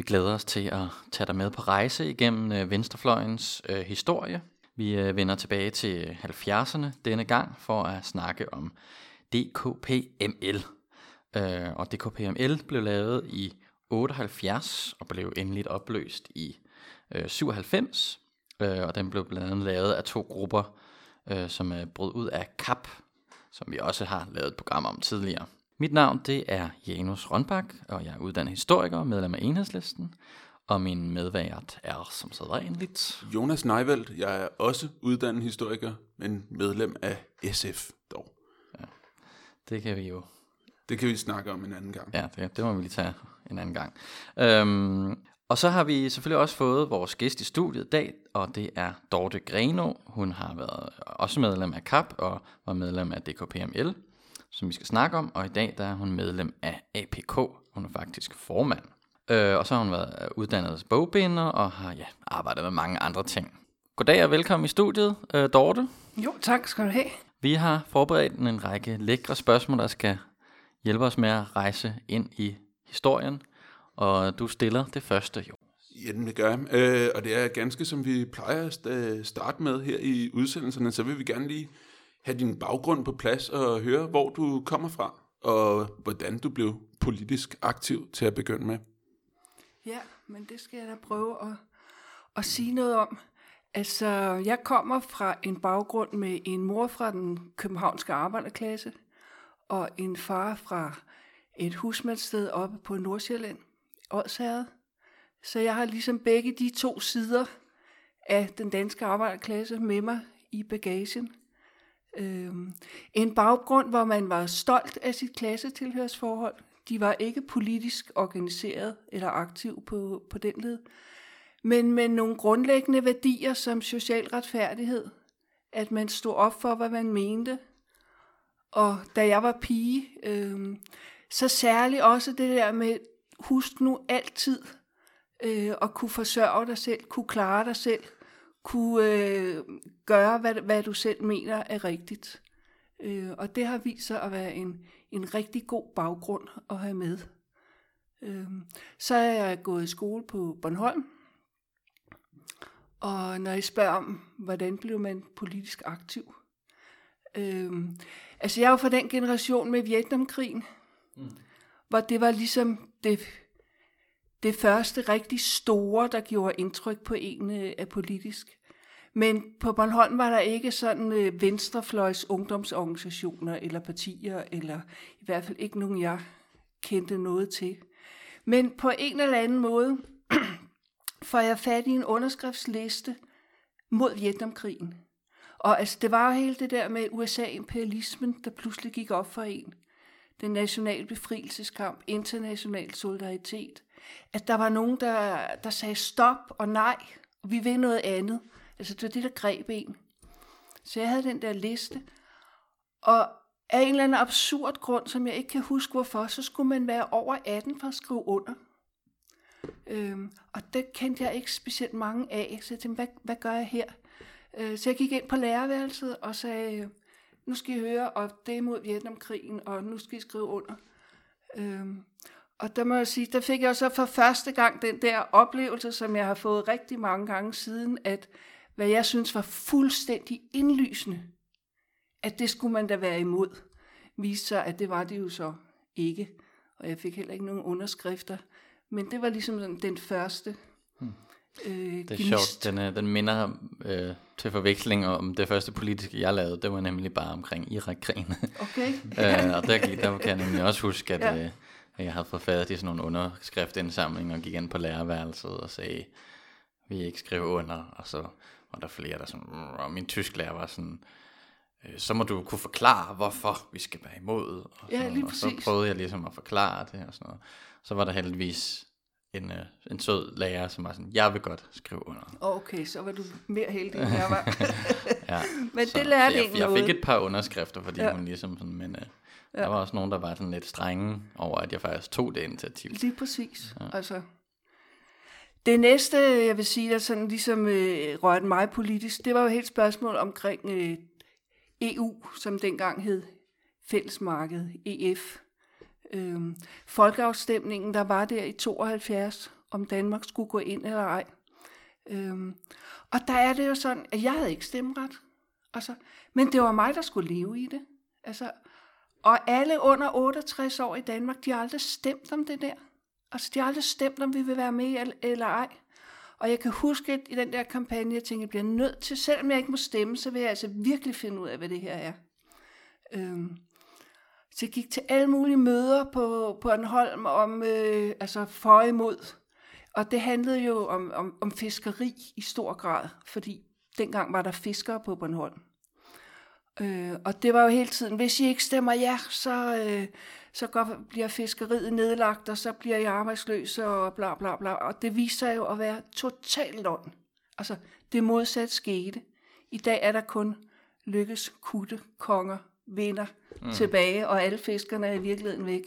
Vi glæder os til at tage dig med på rejse igennem øh, Venstrefløjens øh, historie. Vi øh, vender tilbage til 70'erne denne gang for at snakke om DKPML. Øh, og DKPML blev lavet i 78 og blev endeligt opløst i øh, 97. Øh, og den blev blandt andet lavet af to grupper, øh, som øh, brød ud af KAP, som vi også har lavet et program om tidligere. Mit navn det er Janus Rønbak, og jeg er uddannet historiker, medlem af Enhedslisten, og min medvært er som sædvanligt. Jonas Neivelt, jeg er også uddannet historiker, men medlem af SF dog. Ja, det kan vi jo... Det kan vi snakke om en anden gang. Ja, det, det må vi lige tage en anden gang. Øhm, og så har vi selvfølgelig også fået vores gæst i studiet i dag, og det er Dorte Greno. Hun har været også medlem af KAP og var medlem af DKPML som vi skal snakke om, og i dag der er hun medlem af APK. Hun er faktisk formand. Øh, og så har hun været uddannet bogbinder og har ja, arbejdet med mange andre ting. Goddag og velkommen i studiet, øh, Dorte. Jo, tak skal du have. Vi har forberedt en række lækre spørgsmål, der skal hjælpe os med at rejse ind i historien. Og du stiller det første, jo. Ja, det gør jeg. Øh, og det er ganske som vi plejer at starte med her i udsendelserne, så vil vi gerne lige have din baggrund på plads og høre, hvor du kommer fra, og hvordan du blev politisk aktiv til at begynde med. Ja, men det skal jeg da prøve at, at sige noget om. Altså, jeg kommer fra en baggrund med en mor fra den københavnske arbejderklasse, og en far fra et husmandssted oppe på Nordsjælland, Odsherred. Så jeg har ligesom begge de to sider af den danske arbejderklasse med mig i bagagen. Øh, en baggrund, hvor man var stolt af sit klassetilhørsforhold. De var ikke politisk organiseret eller aktiv på, på den led, men med nogle grundlæggende værdier som social retfærdighed, at man stod op for, hvad man mente. Og da jeg var pige, øh, så særligt også det der med, husk nu altid øh, at kunne forsørge dig selv, kunne klare dig selv, kunne øh, gøre, hvad, hvad du selv mener er rigtigt. Øh, og det har vist sig at være en, en rigtig god baggrund at have med. Øh, så er jeg gået i skole på Bornholm, og når I spørger om, hvordan blev man politisk aktiv? Øh, altså jeg var fra den generation med Vietnamkrigen, mm. hvor det var ligesom det det første rigtig store, der gjorde indtryk på en øh, er af politisk. Men på Bornholm var der ikke sådan øh, venstrefløjs ungdomsorganisationer eller partier, eller i hvert fald ikke nogen, jeg kendte noget til. Men på en eller anden måde får jeg fat i en underskriftsliste mod Vietnamkrigen. Og altså, det var jo hele det der med USA-imperialismen, der pludselig gik op for en. Den nationale befrielseskamp, international solidaritet, at der var nogen, der, der sagde stop og nej, og vi vil noget andet. Altså det var det, der greb en. Så jeg havde den der liste, og af en eller anden absurd grund, som jeg ikke kan huske hvorfor, så skulle man være over 18 for at skrive under. Øhm, og det kendte jeg ikke specielt mange af, så jeg tænkte, hvad, hvad gør jeg her? Øh, så jeg gik ind på lærerværelset og sagde, nu skal I høre, og det er mod Vietnamkrigen, og nu skal I skrive under. Øhm, og der må jeg sige, der fik jeg så for første gang den der oplevelse, som jeg har fået rigtig mange gange siden, at hvad jeg synes var fuldstændig indlysende, at det skulle man da være imod, viste sig, at det var det jo så ikke. Og jeg fik heller ikke nogen underskrifter. Men det var ligesom den første hmm. øh, Det er gnist. sjovt, den, øh, den minder øh, til forveksling om det første politiske, jeg lavede. Det var nemlig bare omkring Irak-krigen. Okay. øh, og der, der kan jeg nemlig også huske, at... Ja. Øh, jeg havde fået fat i sådan nogle underskriftindsamlinger og gik ind på lærerværelset og sagde, vi ikke skrive under, og så var der flere, der sådan, og min tysklærer var sådan, øh, så må du kunne forklare, hvorfor vi skal være imod. Og, ja, lige og så prøvede jeg ligesom at forklare det og sådan noget. Så var der heldigvis en, øh, en sød lærer, som var sådan, jeg vil godt skrive under. Okay, så var du mere heldig, end jeg var. Ja. Men Så, det lærte så jeg, jeg noget. fik et par underskrifter, fordi Ja. ja. hun ligesom sådan, men øh, der var også nogen, der var sådan lidt strenge over, at jeg faktisk tog det initiativ. Lige præcis. Ja. Altså, det næste, jeg vil sige, der sådan ligesom øh, rørte mig politisk, det var jo helt spørgsmål omkring øh, EU, som dengang hed Fællesmarked, EF. Øhm, folkeafstemningen, der var der i 72, om Danmark skulle gå ind eller ej. Øhm, og der er det jo sådan, at jeg havde ikke stemmeret. Altså, men det var mig, der skulle leve i det. Altså, og alle under 68 år i Danmark, de har aldrig stemt om det der. Altså, de har aldrig stemt, om vi vil være med eller ej. Og jeg kan huske at i den der kampagne, jeg tænkte, jeg bliver nødt til, selvom jeg ikke må stemme, så vil jeg altså virkelig finde ud af, hvad det her er. Øhm, så jeg gik til alle mulige møder på, på Anholm om, øh, altså for og imod. Og det handlede jo om, om, om fiskeri i stor grad, fordi dengang var der fiskere på Bornholm. Øh, og det var jo hele tiden, hvis I ikke stemmer ja, så, øh, så går, bliver fiskeriet nedlagt, og så bliver I arbejdsløse og bla bla bla. Og det viser sig jo at være totalt løgn. Altså, det modsat skete. I dag er der kun lykkes, kutte, konger, vinder mm. tilbage, og alle fiskerne er i virkeligheden væk.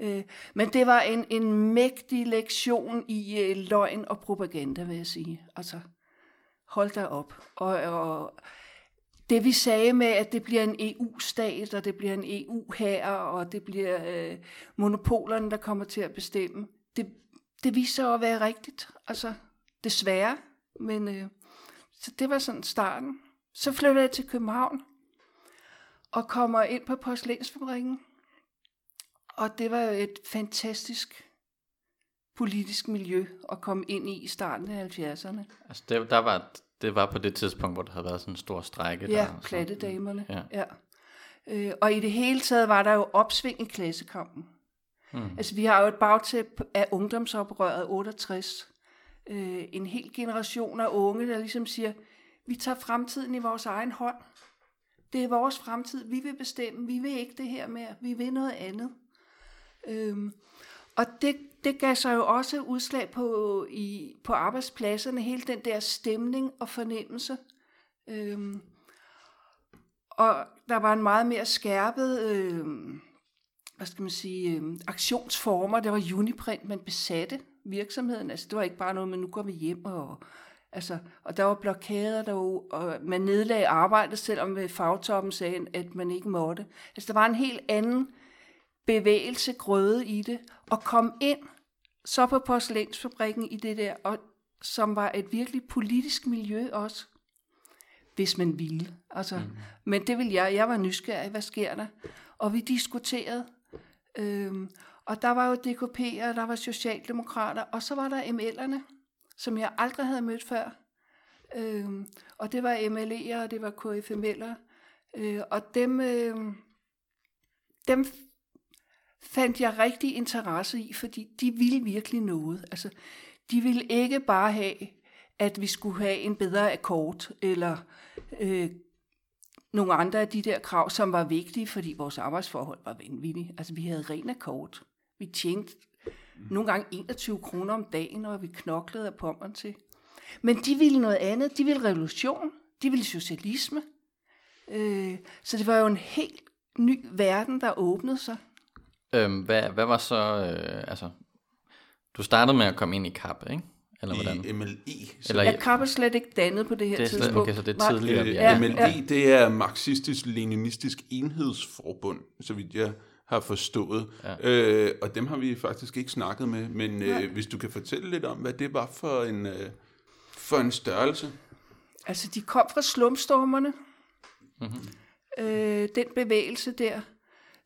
Øh, men det var en, en mægtig lektion i øh, løgn og propaganda, vil jeg sige. Altså, hold da op. Og, og det vi sagde med, at det bliver en EU-stat, og det bliver en EU-hær, og det bliver øh, monopolerne, der kommer til at bestemme, det, det viser sig at være rigtigt. Altså, desværre. Men øh, så det var sådan starten. Så flyttede jeg til København, og kommer ind på porcelænsfabrikken. Og det var jo et fantastisk politisk miljø at komme ind i i starten af 70'erne. Altså, det, der var, det var på det tidspunkt, hvor der havde været sådan en stor strække. Ja, der, plattedamerne. Ja. ja. Øh, og i det hele taget var der jo opsving i klassekampen. Mm. Altså vi har jo et bagtæppe af ungdomsoprøret 68. Øh, en hel generation af unge, der ligesom siger, vi tager fremtiden i vores egen hånd. Det er vores fremtid. Vi vil bestemme. Vi vil ikke det her mere. Vi vil noget andet. Øhm, og det, det gav sig jo også udslag på, i, på arbejdspladserne, hele den der stemning og fornemmelse. Øhm, og der var en meget mere skærpet, øh, hvad skal man sige, øh, aktionsformer. Det var Uniprint, man besatte virksomheden. Altså det var ikke bare noget, men nu går vi hjem og... Altså, og der var blokader, der var, og man nedlagde arbejdet, selvom ved fagtoppen sagde, at man ikke måtte. Altså, der var en helt anden bevægelse, grøde i det, og kom ind så på porcelænsfabrikken i det der, og, som var et virkelig politisk miljø også, hvis man ville. Altså, mm. Men det ville jeg. Jeg var nysgerrig. Hvad sker der? Og vi diskuterede. Øhm, og der var jo DKP'er, der var Socialdemokrater, og så var der ML'erne, som jeg aldrig havde mødt før. Øhm, og det var MLE'er, og det var KFML'er. Øh, og dem, øh, dem fandt jeg rigtig interesse i, fordi de ville virkelig noget. Altså, de ville ikke bare have, at vi skulle have en bedre akkord, eller øh, nogle andre af de der krav, som var vigtige, fordi vores arbejdsforhold var vanvittige. Altså, vi havde ren akkord. Vi tjente nogle gange 21 kroner om dagen, og vi knoklede af pommeren til. Men de ville noget andet. De ville revolution. De ville socialisme. Øh, så det var jo en helt ny verden, der åbnede sig. Øhm, hvad, hvad var så, øh, altså, du startede med at komme ind i KAP, ikke? Eller hvordan? I MLI. Så Eller, Jeg kapper slet ikke dannet på det her det er slet, tidspunkt. okay, så det er tidligere, Øh, er. Ja, MLI, ja. det er Marxistisk-Leninistisk Enhedsforbund, så vidt jeg har forstået. Ja. Øh, og dem har vi faktisk ikke snakket med, men øh, hvis du kan fortælle lidt om, hvad det var for en, øh, for en størrelse. Altså, de kom fra slumstormerne. Mhm. Mm-hmm. Øh, den bevægelse der,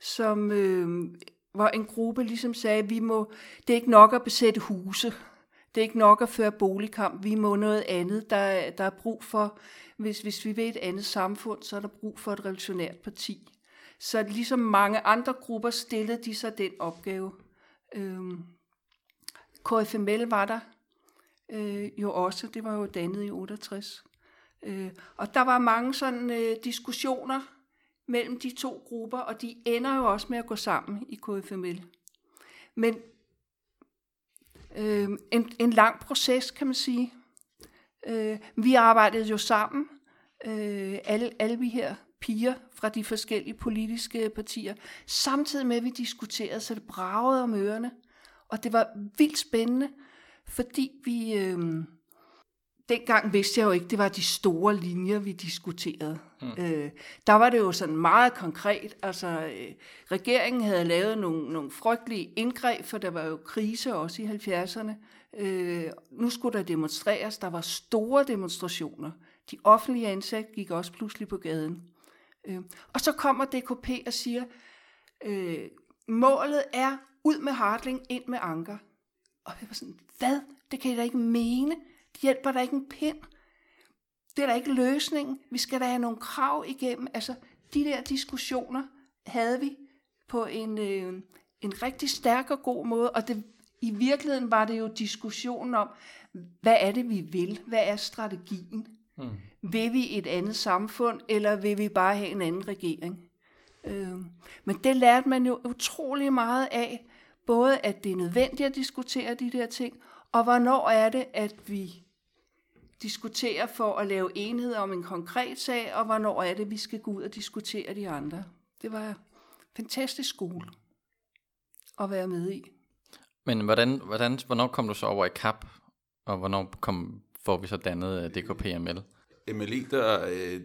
som øh, var en gruppe, ligesom sagde, vi må, det er ikke nok at besætte huse. Det er ikke nok at føre boligkamp. Vi må noget andet. Der, der er brug for, hvis, hvis vi vil et andet samfund, så er der brug for et revolutionært parti. Så ligesom mange andre grupper stillede de sig den opgave. Øhm, KFML var der øh, jo også. Det var jo dannet i 68. Øh, og der var mange sådan øh, diskussioner mellem de to grupper, og de ender jo også med at gå sammen i KFML. Men Øh, en, en lang proces, kan man sige. Øh, vi arbejdede jo sammen, øh, alle, alle vi her piger fra de forskellige politiske partier, samtidig med, at vi diskuterede, så det bragede om ørerne. Og det var vildt spændende, fordi vi... Øh, dengang vidste jeg jo ikke, det var de store linjer, vi diskuterede. Mm. Øh, der var det jo sådan meget konkret. Altså, øh, regeringen havde lavet nogle, nogle frygtelige indgreb, for der var jo krise også i 70'erne. Øh, nu skulle der demonstreres. Der var store demonstrationer. De offentlige ansatte gik også pludselig på gaden. Øh, og så kommer DKP og siger, øh, målet er ud med Hartling, ind med Anker. Og jeg var sådan, hvad? Det kan I da ikke mene. Hjælper der ikke en pind. Det er da ikke løsningen. Vi skal da have nogle krav igennem. Altså, de der diskussioner havde vi på en, øh, en rigtig stærk og god måde, og det, i virkeligheden var det jo diskussionen om, hvad er det, vi vil? Hvad er strategien? Mm. Vil vi et andet samfund, eller vil vi bare have en anden regering? Øh, men det lærte man jo utrolig meget af, både at det er nødvendigt at diskutere de der ting, og hvornår er det, at vi diskuterer for at lave enhed om en konkret sag, og hvornår er det, vi skal gå ud og diskutere de andre. Det var en fantastisk skole at være med i. Men hvordan, hvordan, hvornår kom du så over i KAP, og hvornår kom, får vi så dannet øh, DKPML? MLI, der øh,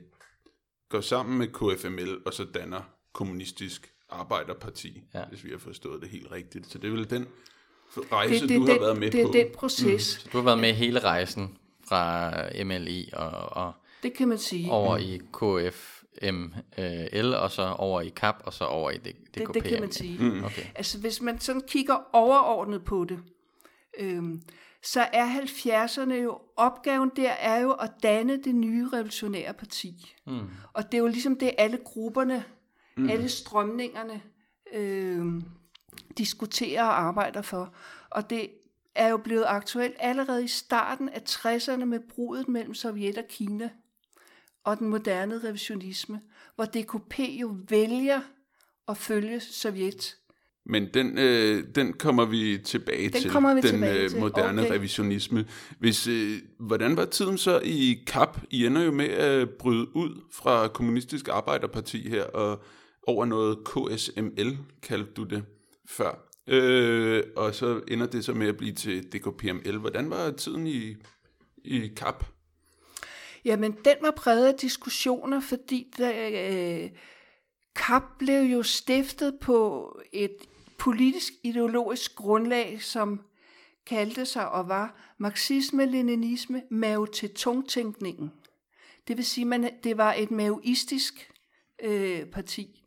går sammen med KFML, og så danner Kommunistisk Arbejderparti, ja. hvis vi har forstået det helt rigtigt. Så det er vel den rejse, det, det, du har været med det på. Det er den proces. Mm. Så du har været med hele rejsen fra MLI og, og det kan man sige. over i KFML, og så over i KAP, og så over i DKPML. Det, det kan man sige. Mm. Okay. Altså hvis man sådan kigger overordnet på det, øhm, så er 70'erne jo, opgaven der er jo at danne det nye revolutionære parti. Mm. Og det er jo ligesom det, alle grupperne, mm. alle strømningerne øh, diskuterer og arbejder for. Og det er jo blevet aktuelt allerede i starten af 60'erne med brudet mellem Sovjet og Kina og den moderne revisionisme, hvor DKP jo vælger at følge Sovjet men den, øh, den kommer vi tilbage den til, kommer vi den tilbage øh, til. moderne okay. revisionisme. Hvis, øh, hvordan var tiden så i KAP? I ender jo med at bryde ud fra Kommunistisk Arbejderparti her, og over noget KSML, kaldte du det før. Øh, og så ender det så med at blive til DKPML. Hvordan var tiden i, i KAP? Jamen, den var præget af diskussioner, fordi der, øh, KAP blev jo stiftet på et politisk ideologisk grundlag, som kaldte sig og var marxisme-leninisme, Mao til tungtænkningen. Det vil sige, at det var et maoistisk øh, parti.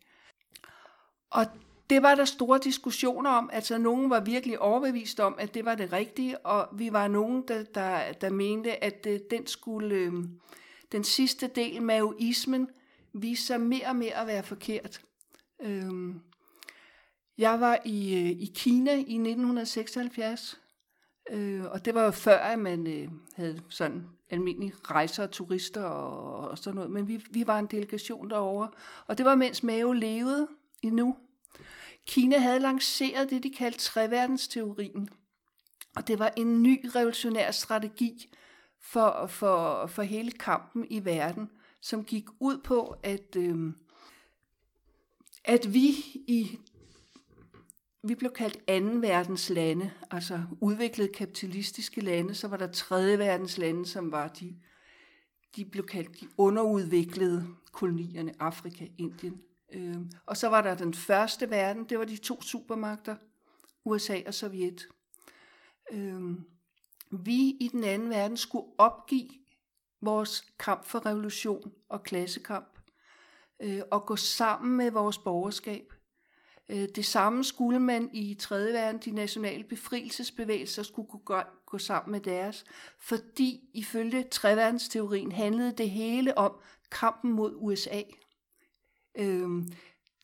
Og det var der store diskussioner om. Altså, nogen var virkelig overbevist om, at det var det rigtige, og vi var nogen, der, der, der mente, at øh, den skulle, øh, den sidste del, maoismen, viste sig mere og mere at være forkert. Øh, jeg var i, øh, i Kina i 1976, øh, og det var jo før, at man øh, havde sådan almindelige rejser og turister og, og sådan noget, men vi, vi var en delegation derovre, og det var mens Mao levede endnu. Kina havde lanceret det, de kaldte treverdensteorien, og det var en ny revolutionær strategi for, for, for hele kampen i verden, som gik ud på, at, øh, at vi i vi blev kaldt anden verdens lande, altså udviklede kapitalistiske lande, så var der tredje verdens lande, som var de, de blev kaldt de underudviklede kolonierne, Afrika, Indien. Øh, og så var der den første verden, det var de to supermagter, USA og Sovjet. Øh, vi i den anden verden skulle opgive vores kamp for revolution og klassekamp, øh, og gå sammen med vores borgerskab Øh, det samme skulle man i 3. verden, de nationale befrielsesbevægelser, skulle gå, gå sammen med deres, fordi ifølge treværdensteorien handlede det hele om kampen mod USA. Øhm,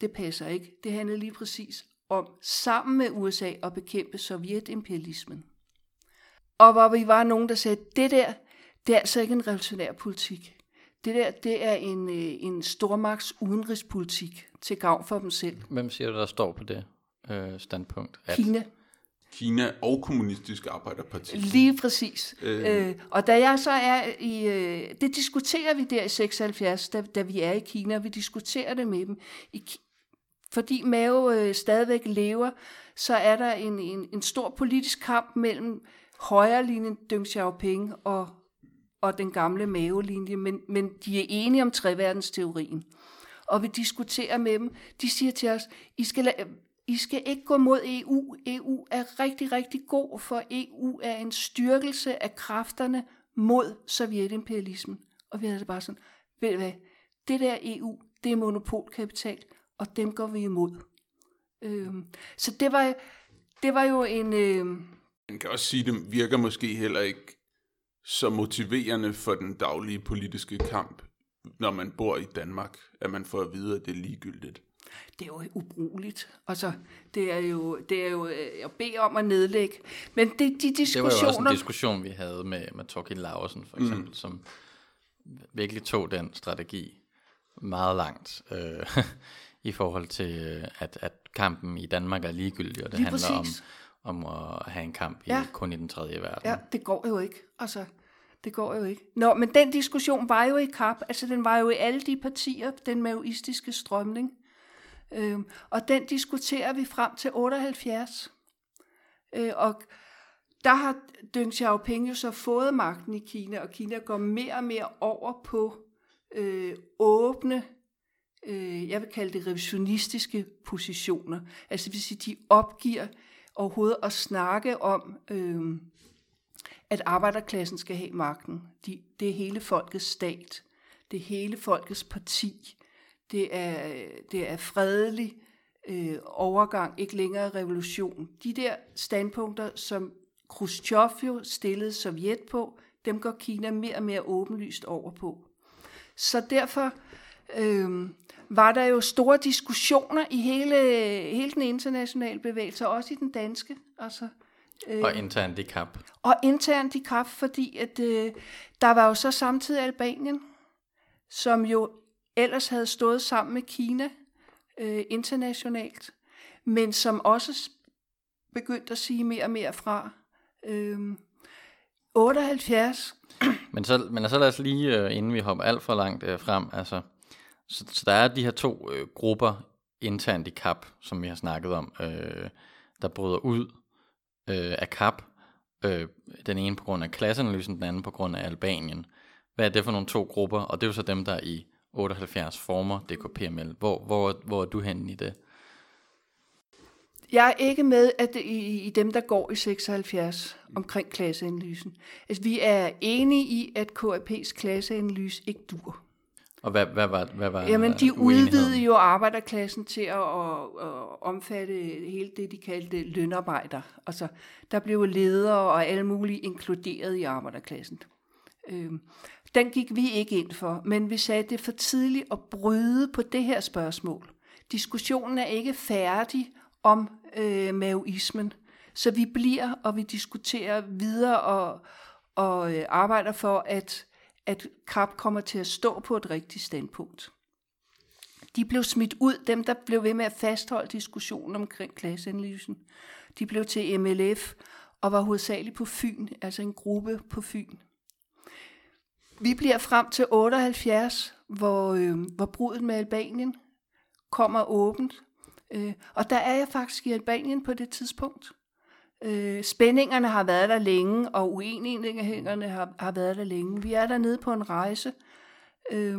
det passer ikke. Det handlede lige præcis om sammen med USA at bekæmpe sovjetimperialismen. Og hvor vi var nogen, der sagde, det der, det er altså ikke en revolutionær politik. Det der, det er en, øh, en stormagts udenrigspolitik til gavn for dem selv. Hvem siger du, der står på det øh, standpunkt? At... Kina. Kina og Kommunistisk Arbejderparti. Lige præcis. Øh. Øh, og da jeg så er i... Øh, det diskuterer vi der i 76, da, da vi er i Kina. Vi diskuterer det med dem. I, fordi Mao øh, stadigvæk lever, så er der en, en, en stor politisk kamp mellem højrelinjen Deng Xiaoping og, og den gamle Mao-linje, men, men de er enige om treværdensteorien. Og vi diskuterer med dem. De siger til os, I skal, lade, i skal ikke gå mod EU. EU er rigtig, rigtig god, for EU er en styrkelse af kræfterne mod sovjetimperialismen. Og vi havde det bare sådan, ved du hvad, det der EU, det er monopolkapital, og dem går vi imod. Øhm, så det var, det var jo en... Øh, Man kan også sige, at det virker måske heller ikke så motiverende for den daglige politiske kamp, når man bor i Danmark, at man får at vide, at det er ligegyldigt. Det er jo ubrugeligt. Altså, det er jo, det er jo øh, at bede om at nedlægge. Men det, de diskussioner... Det var jo også en diskussion, vi havde med, med Torkild Laursen, for eksempel, mm. som virkelig tog den strategi meget langt. Øh, i forhold til, øh, at, at kampen i Danmark er ligegyldig, og det Lige handler præcis. om, om at have en kamp i, ja. kun i den tredje verden. Ja, det går jo ikke. Altså, det går jo ikke. Nå, men den diskussion var jo i kap, altså den var jo i alle de partier, den maoistiske strømning. Øh, og den diskuterer vi frem til 78. Øh, og der har Deng Xiaoping jo så fået magten i Kina, og Kina går mere og mere over på øh, åbne øh, jeg vil kalde det revisionistiske positioner. Altså det vil sige, de opgiver overhovedet at snakke om, øh, at arbejderklassen skal have magten. De, det er hele folkets stat. Det er hele folkets parti. Det er, det er fredelig øh, overgang, ikke længere revolution. De der standpunkter, som Khrushchev jo stillede Sovjet på, dem går Kina mere og mere åbenlyst over på. Så derfor øh, var der jo store diskussioner i hele, hele den internationale bevægelse, også i den danske. Altså, øh, og internt i kap. Og internt i kap, fordi at, øh, der var jo så samtidig Albanien, som jo ellers havde stået sammen med Kina øh, internationalt, men som også begyndte at sige mere og mere fra. Øh, 78. Men så, men så lad os lige, øh, inden vi hopper alt for langt øh, frem, altså så, så der er de her to øh, grupper internt i KAP, som vi har snakket om, øh, der bryder ud øh, af KAP. Øh, den ene på grund af klasseanalysen, den anden på grund af Albanien. Hvad er det for nogle to grupper? Og det er jo så dem, der i 78 former DKPML. Hvor, hvor, hvor er du henne i det? Jeg er ikke med at i, i dem, der går i 76 omkring klasseanalysen. Altså, vi er enige i, at KAP's klasseanalyse ikke dur. Og hvad, hvad var, hvad var Jamen, de udvidede jo arbejderklassen til at, at, at omfatte hele det, de kaldte lønarbejder. Altså, der blev ledere og alle mulige inkluderet i arbejderklassen. Øhm, den gik vi ikke ind for, men vi sagde, at det er for tidligt at bryde på det her spørgsmål. Diskussionen er ikke færdig om øh, maoismen, så vi bliver, og vi diskuterer videre og, og øh, arbejder for, at at KAP kommer til at stå på et rigtigt standpunkt. De blev smidt ud, dem der blev ved med at fastholde diskussionen omkring klasseanalysen. De blev til MLF og var hovedsageligt på Fyn, altså en gruppe på Fyn. Vi bliver frem til 78, hvor, øh, hvor brudet med Albanien kommer åbent. Øh, og der er jeg faktisk i Albanien på det tidspunkt. Øh, spændingerne har været der længe, og uenighederne har, har været der længe. Vi er dernede på en rejse. Øh,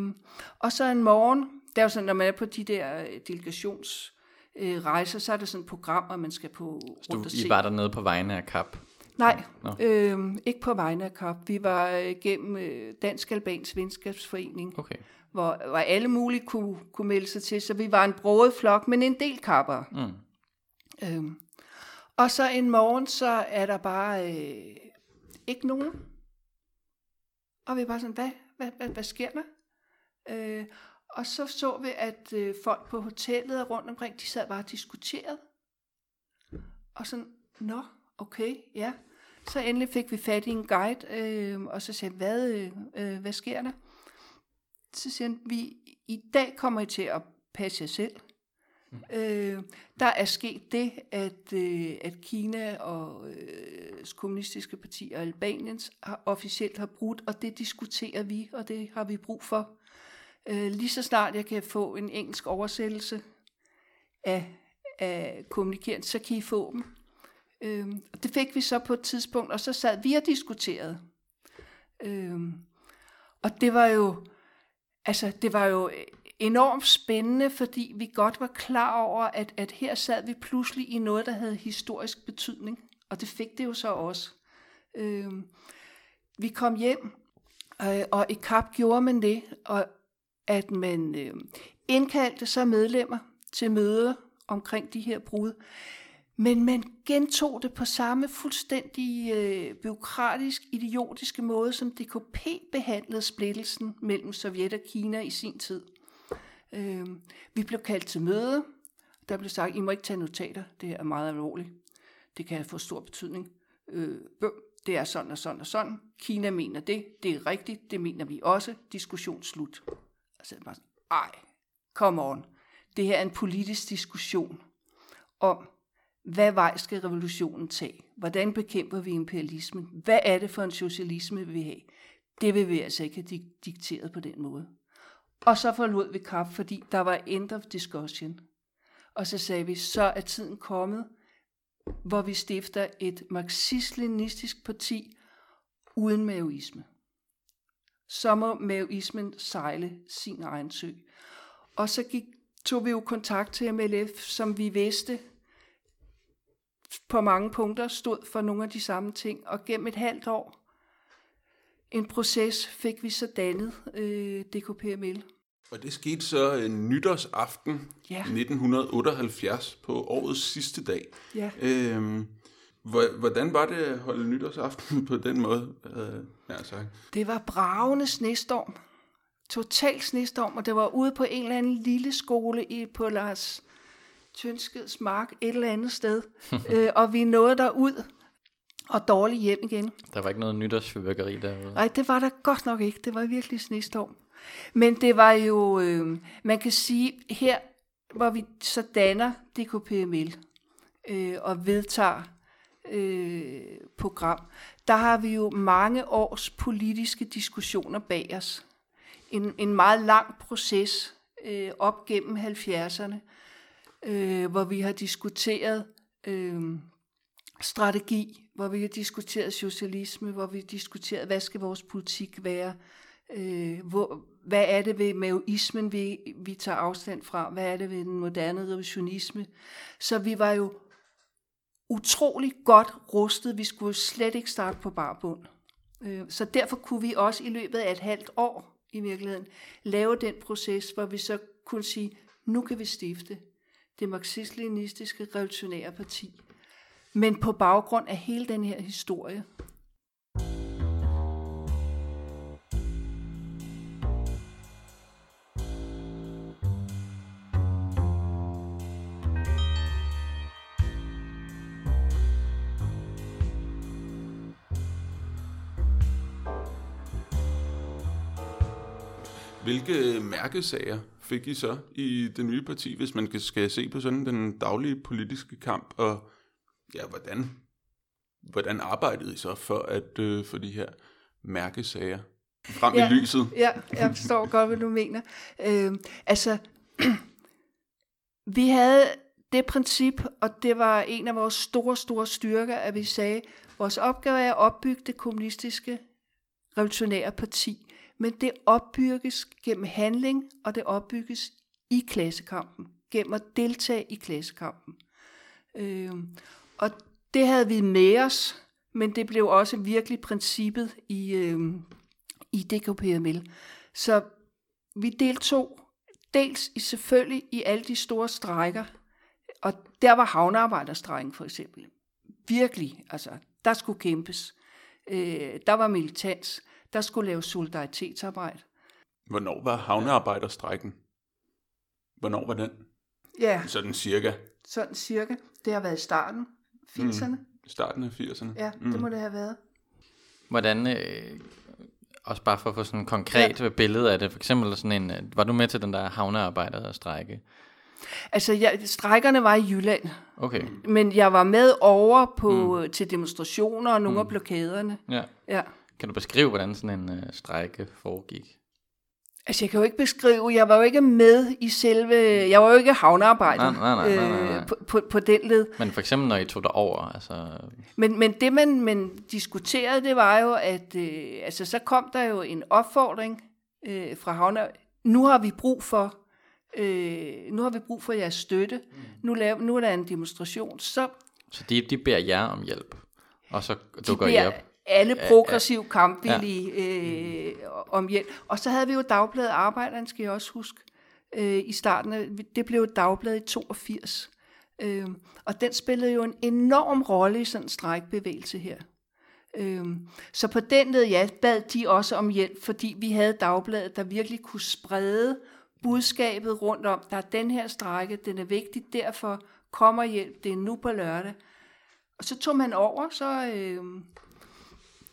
og så en morgen, det er jo sådan, når man er på de der øh, delegationsrejser, øh, så er der sådan et program, at man skal på rundt og se. I var dernede på vegne af KAP? Nej, øh, ikke på vegne af KAP. Vi var øh, gennem øh, Dansk Albans Venskabsforening, okay. hvor, hvor alle mulige kunne, kunne melde sig til. Så vi var en broet flok, men en del kapper. Mm. Øh, og så en morgen, så er der bare øh, ikke nogen. Og vi er bare sådan, hvad, hvad, hvad, hvad sker der? Øh, og så så vi, at øh, folk på hotellet og rundt omkring, de sad bare og diskuterede. Og sådan, nå, okay, ja. Så endelig fik vi fat i en guide, øh, og så sagde hvad, øh, øh, hvad sker der? Så siger han, vi i dag kommer I til at passe jer selv. Øh, der er sket det, at, øh, at Kina og øh, kommunistiske parti og Albaniens har, officielt har brudt, og det diskuterer vi, og det har vi brug for. Øh, lige så snart jeg kan få en engelsk oversættelse af, af kommunikerende, så kan I få dem. Øh, og det fik vi så på et tidspunkt, og så sad vi og diskuterede. Øh, og det var jo, altså det var jo enormt spændende, fordi vi godt var klar over, at, at her sad vi pludselig i noget, der havde historisk betydning. Og det fik det jo så også. Øh, vi kom hjem, øh, og i kap gjorde man det, og at man øh, indkaldte så medlemmer til møder omkring de her brud. Men man gentog det på samme fuldstændig øh, byråkratisk, idiotiske måde, som DKP behandlede splittelsen mellem Sovjet og Kina i sin tid. Øh, vi blev kaldt til møde. Der blev sagt, I må ikke tage notater. Det er meget alvorligt. Det kan få stor betydning. Øh, det er sådan og sådan og sådan. Kina mener det. Det er rigtigt. Det mener vi også. Diskussion slut. Og så er bare sådan, ej, come on. Det her er en politisk diskussion om, hvad vej skal revolutionen tage? Hvordan bekæmper vi imperialismen? Hvad er det for en socialisme, vi vil have? Det vil vi altså ikke have dikteret på den måde. Og så forlod vi kap, fordi der var end of discussion. Og så sagde vi, så er tiden kommet, hvor vi stifter et marxist-leninistisk parti uden maoisme. Så må maoismen sejle sin egen sø. Og så gik, tog vi jo kontakt til MLF, som vi vidste på mange punkter stod for nogle af de samme ting. Og gennem et halvt år, en proces, fik vi så dannet øh, DKPML. Og det skete så en nytårsaften ja. 1978 på årets sidste dag. Ja. Øhm, hvordan var det at holde nytårsaften på den måde? Øh, ja, sagt? Det var bravende snestorm. Total snestorm, og det var ude på en eller anden lille skole i, på Lars Tønskeds mark et eller andet sted. øh, og vi nåede derud og dårligt hjem igen. Der var ikke noget nytårsfyrværkeri derude? Nej, det var der godt nok ikke. Det var virkelig snestorm. Men det var jo, øh, man kan sige, her hvor vi så danner DKPML øh, og vedtager øh, program, der har vi jo mange års politiske diskussioner bag os. En, en meget lang proces øh, op gennem 70'erne, øh, hvor vi har diskuteret øh, strategi, hvor vi har diskuteret socialisme, hvor vi har diskuteret, hvad skal vores politik være, øh, hvor, hvad er det ved maoismen, vi, vi tager afstand fra, hvad er det ved den moderne revisionisme. Så vi var jo utrolig godt rustet, vi skulle slet ikke starte på barbund. Øh, så derfor kunne vi også i løbet af et halvt år i virkeligheden lave den proces, hvor vi så kunne sige, nu kan vi stifte det marxist-leninistiske revolutionære parti. Men på baggrund af hele den her historie. Hvilke mærkesager fik I så i det nye parti, hvis man skal se på sådan den daglige politiske kamp, og ja, hvordan, hvordan arbejdede I så for at øh, få de her mærkesager frem ja, i lyset? Ja, jeg forstår godt, hvad du mener. Øh, altså, vi havde det princip, og det var en af vores store, store styrker, at vi sagde, at vores opgave er at opbygge det kommunistiske revolutionære parti men det opbygges gennem handling, og det opbygges i klassekampen, gennem at deltage i klassekampen. Øh, og det havde vi med os, men det blev også virkelig princippet i, øh, i DKPML. Så vi deltog dels i selvfølgelig i alle de store strækker, og der var havnearbejderstrækken for eksempel. Virkelig, altså, der skulle kæmpes. Øh, der var militans der skulle laves solidaritetsarbejde. Hvornår var havnearbejderstrækken? Hvornår var den? Ja. Sådan cirka? Sådan cirka. Det har været i starten, 80'erne. Mm. Starten af 80'erne? Ja, mm. det må det have været. Hvordan, øh, også bare for at få sådan en konkret ja. billede af det, for eksempel sådan en, øh, var du med til den der havnearbejderstrække? Altså, jeg, strækkerne var i Jylland, Okay, men jeg var med over på, mm. til demonstrationer og nogle mm. af blokaderne. ja. Ja. Kan du beskrive, hvordan sådan en øh, strejke foregik? Altså, jeg kan jo ikke beskrive, jeg var jo ikke med i selve, jeg var jo ikke havnearbejder Nej, nej, nej, nej, nej. Øh, på, på, på den led. Men for eksempel, når I tog over, altså... Men, men det, man, man diskuterede, det var jo, at øh, altså, så kom der jo en opfordring øh, fra havne. Nu har vi brug for, øh, nu har vi brug for jeres støtte. Mm. Nu, laver, nu er der en demonstration. Så Så de, de beder jer om hjælp, og så de dukker I beder op. alle progressiv kampvillige øh, om hjælp. Og så havde vi jo Dagbladet Arbejderen, skal jeg også huske, øh, i starten. af- Det blev Dagbladet i 82. Øh, og den spillede jo en enorm rolle i sådan en strækbevægelse her. Øhm, så på den led, ja, bad de også om hjælp, fordi vi havde dagbladet, der virkelig kunne sprede budskabet rundt om, der er den her strække, den er vigtig, derfor kommer hjælp, det er nu på lørdag. Og så tog man over, så øhm,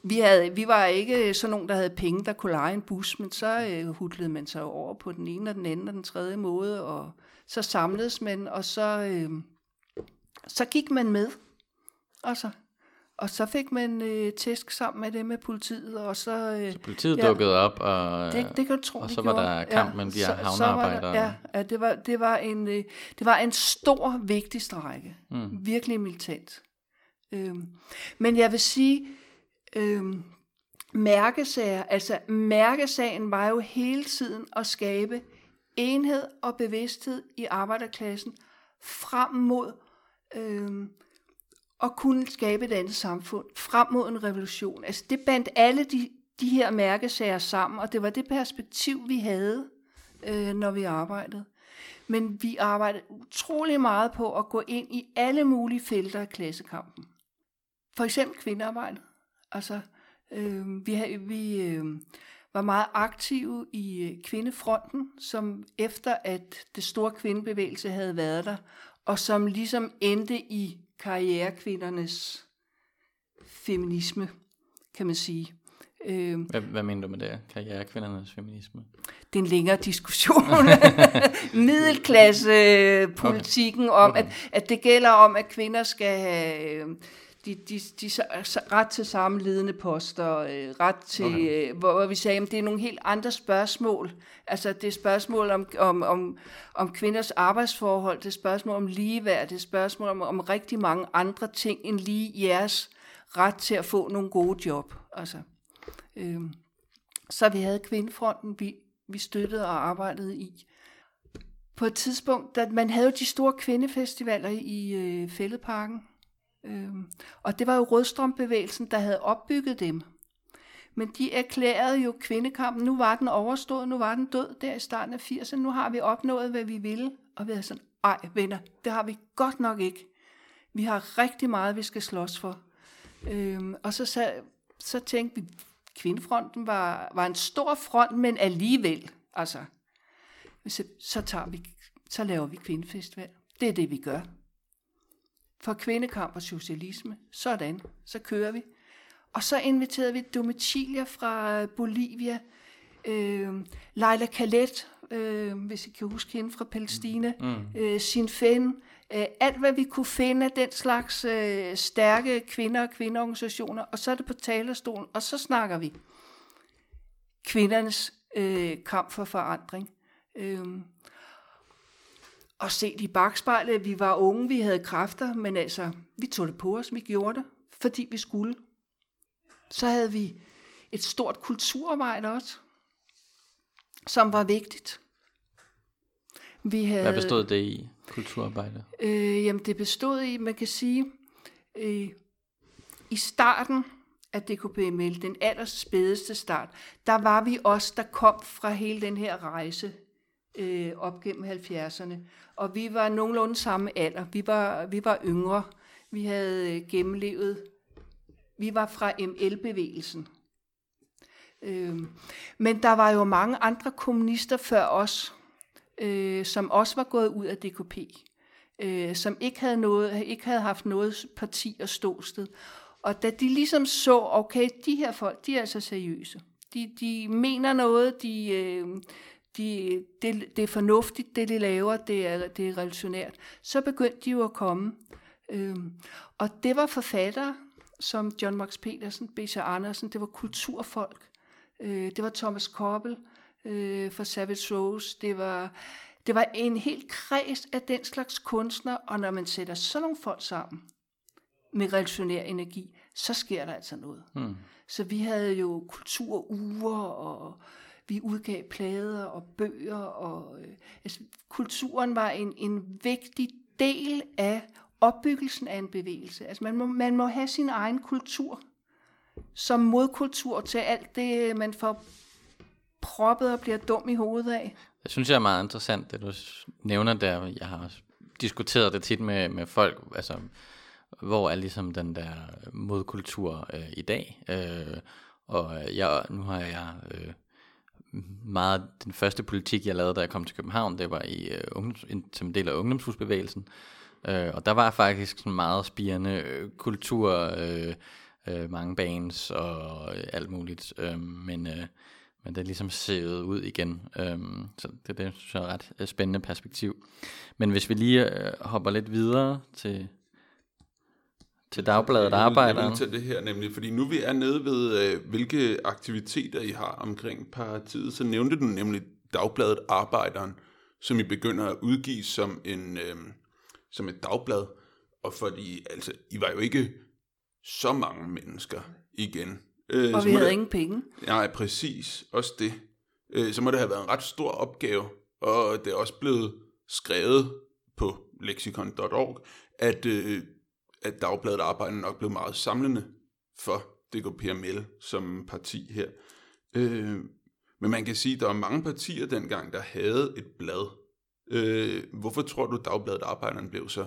vi, havde, vi var ikke sådan nogen, der havde penge, der kunne lege en bus, men så øh, hudlede man sig over på den ene og den anden og den tredje måde, og så samledes man, og så, øh, så gik man med. Og så, og så fik man øh, tæsk sammen med det med politiet, og så... Øh, Politiet Ja. dukkede op, og, det, det kan du tro, og så var gjorde. der kamp mellem de her så- så havnearbejdere. Der, ja, ja det, var, det, var en, øh, det var en stor, vigtig strække. Mm. Virkelig militant. Øhm, men jeg vil sige, øh, mærkesager, altså mærkesagen var jo hele tiden at skabe enhed og bevidsthed i arbejderklassen frem mod øh, at kunne skabe et andet samfund, frem mod en revolution. Altså det bandt alle de, de her mærkesager sammen, og det var det perspektiv, vi havde, øh, når vi arbejdede. Men vi arbejdede utrolig meget på at gå ind i alle mulige felter af klassekampen. For eksempel kvindearbejdet. Altså, øh, vi, vi øh, var meget aktive i øh, kvindefronten, som efter at det store kvindebevægelse havde været der, og som ligesom endte i karrierekvindernes feminisme, kan man sige. Øh, Hvad, hvad mener du med det? Karrierekvindernes feminisme? det er en længere diskussion. Middelklassepolitikken okay. om, at, at det gælder om, at kvinder skal have øh, de, de, de, ret til samme ledende poster, øh, ret til, okay. hvor, hvor vi sagde, at det er nogle helt andre spørgsmål. Altså det er spørgsmål om, om, om, om kvinders arbejdsforhold, det er spørgsmål om ligeværd, det er spørgsmål om, om rigtig mange andre ting end lige jeres ret til at få nogle gode job. Altså, øh, så vi havde kvindefronten, vi, vi støttede og arbejdede i. På et tidspunkt, da man havde jo de store kvindefestivaler i øh, Fælledparken, øhm, og det var jo Rødstrømbevægelsen, der havde opbygget dem. Men de erklærede jo kvindekampen, nu var den overstået, nu var den død der i starten af 80'erne, nu har vi opnået, hvad vi ville. Og vi havde sådan, ej venner, det har vi godt nok ikke. Vi har rigtig meget, vi skal slås for. Øhm, og så, så, så tænkte vi, kvindefronten var, var en stor front, men alligevel, altså, så, så, tager vi, så laver vi kvindefestival. Det er det, vi gør. For kvindekamp og socialisme, sådan, så kører vi. Og så inviterede vi Domicilia fra Bolivia, øh, Leila Khaled, øh, hvis I kan huske hende fra Palæstina, mm. øh, Sinn Féin, øh, alt hvad vi kunne finde af den slags øh, stærke kvinder og kvindeorganisationer, og så er det på talerstolen, og så snakker vi. Kvindernes øh, kamp for forandring. Øhm, og set i bagspejlet, vi var unge, vi havde kræfter, men altså, vi tog det på os, vi gjorde det, fordi vi skulle. Så havde vi et stort kulturarbejde også, som var vigtigt. Vi havde, Hvad bestod det i, kulturarbejde? Øh, jamen, det bestod i, man kan sige, øh, i starten af DKPML, den allerspædeste start, der var vi os, der kom fra hele den her rejse øh, op gennem 70'erne. Og vi var nogenlunde samme alder. Vi var, vi var yngre. Vi havde øh, gennemlevet. Vi var fra ML-bevægelsen. Øh, men der var jo mange andre kommunister før os, øh, som også var gået ud af DKP, øh, som ikke havde, noget, ikke havde haft noget parti og ståsted. Og da de ligesom så, okay, de her folk, de er altså seriøse. De, de mener noget, de, øh, de, det, det er fornuftigt, det de laver, det er, det er revolutionært, så begyndte de jo at komme. Øhm, og det var forfattere, som John Max Petersen, B.C. Andersen, det var kulturfolk, øh, det var Thomas Koppel øh, for Savage Rose, det var, det var en helt kreds af den slags kunstnere, og når man sætter sådan nogle folk sammen med revolutionær energi, så sker der altså noget. Mm. Så vi havde jo kulturuger, og vi udgav plader og bøger, og øh, altså, kulturen var en, en vigtig del af opbyggelsen af en bevægelse. Altså man må, man må have sin egen kultur som modkultur til alt det, man får proppet og bliver dum i hovedet af. Jeg synes, det er meget interessant, det du nævner der. Jeg har diskuteret det tit med, med folk, altså hvor er ligesom den der modkultur øh, i dag. Øh, og jeg, nu har jeg øh, meget, den første politik, jeg lavede, da jeg kom til København, det var i, øh, ungdoms, som en del af ungdomshusbevægelsen. Øh, og der var faktisk sådan meget spirende øh, kultur, øh, øh, mange bands og øh, alt muligt. Øh, men, øh, men det er ligesom sævet ud igen. Øh, så det, det synes jeg er et ret øh, spændende perspektiv. Men hvis vi lige øh, hopper lidt videre til, til Dagbladet Arbejderen. til det her nemlig, fordi nu vi er nede ved, øh, hvilke aktiviteter I har omkring partiet, så nævnte du nemlig Dagbladet Arbejderen, som I begynder at udgive som en... Øh, som et dagblad, og fordi, altså, I var jo ikke så mange mennesker igen. Øh, og vi havde det, ingen penge. Nej, præcis. Også det. Øh, så må det have været en ret stor opgave, og det er også blevet skrevet på lexikon.org, at, øh, at Dagbladet Arbejde nok blev meget samlende for DKPML som parti her. Øh, men man kan sige, at der var mange partier dengang, der havde et blad, Øh, hvorfor tror du, Dagbladet Arbejderen blev så,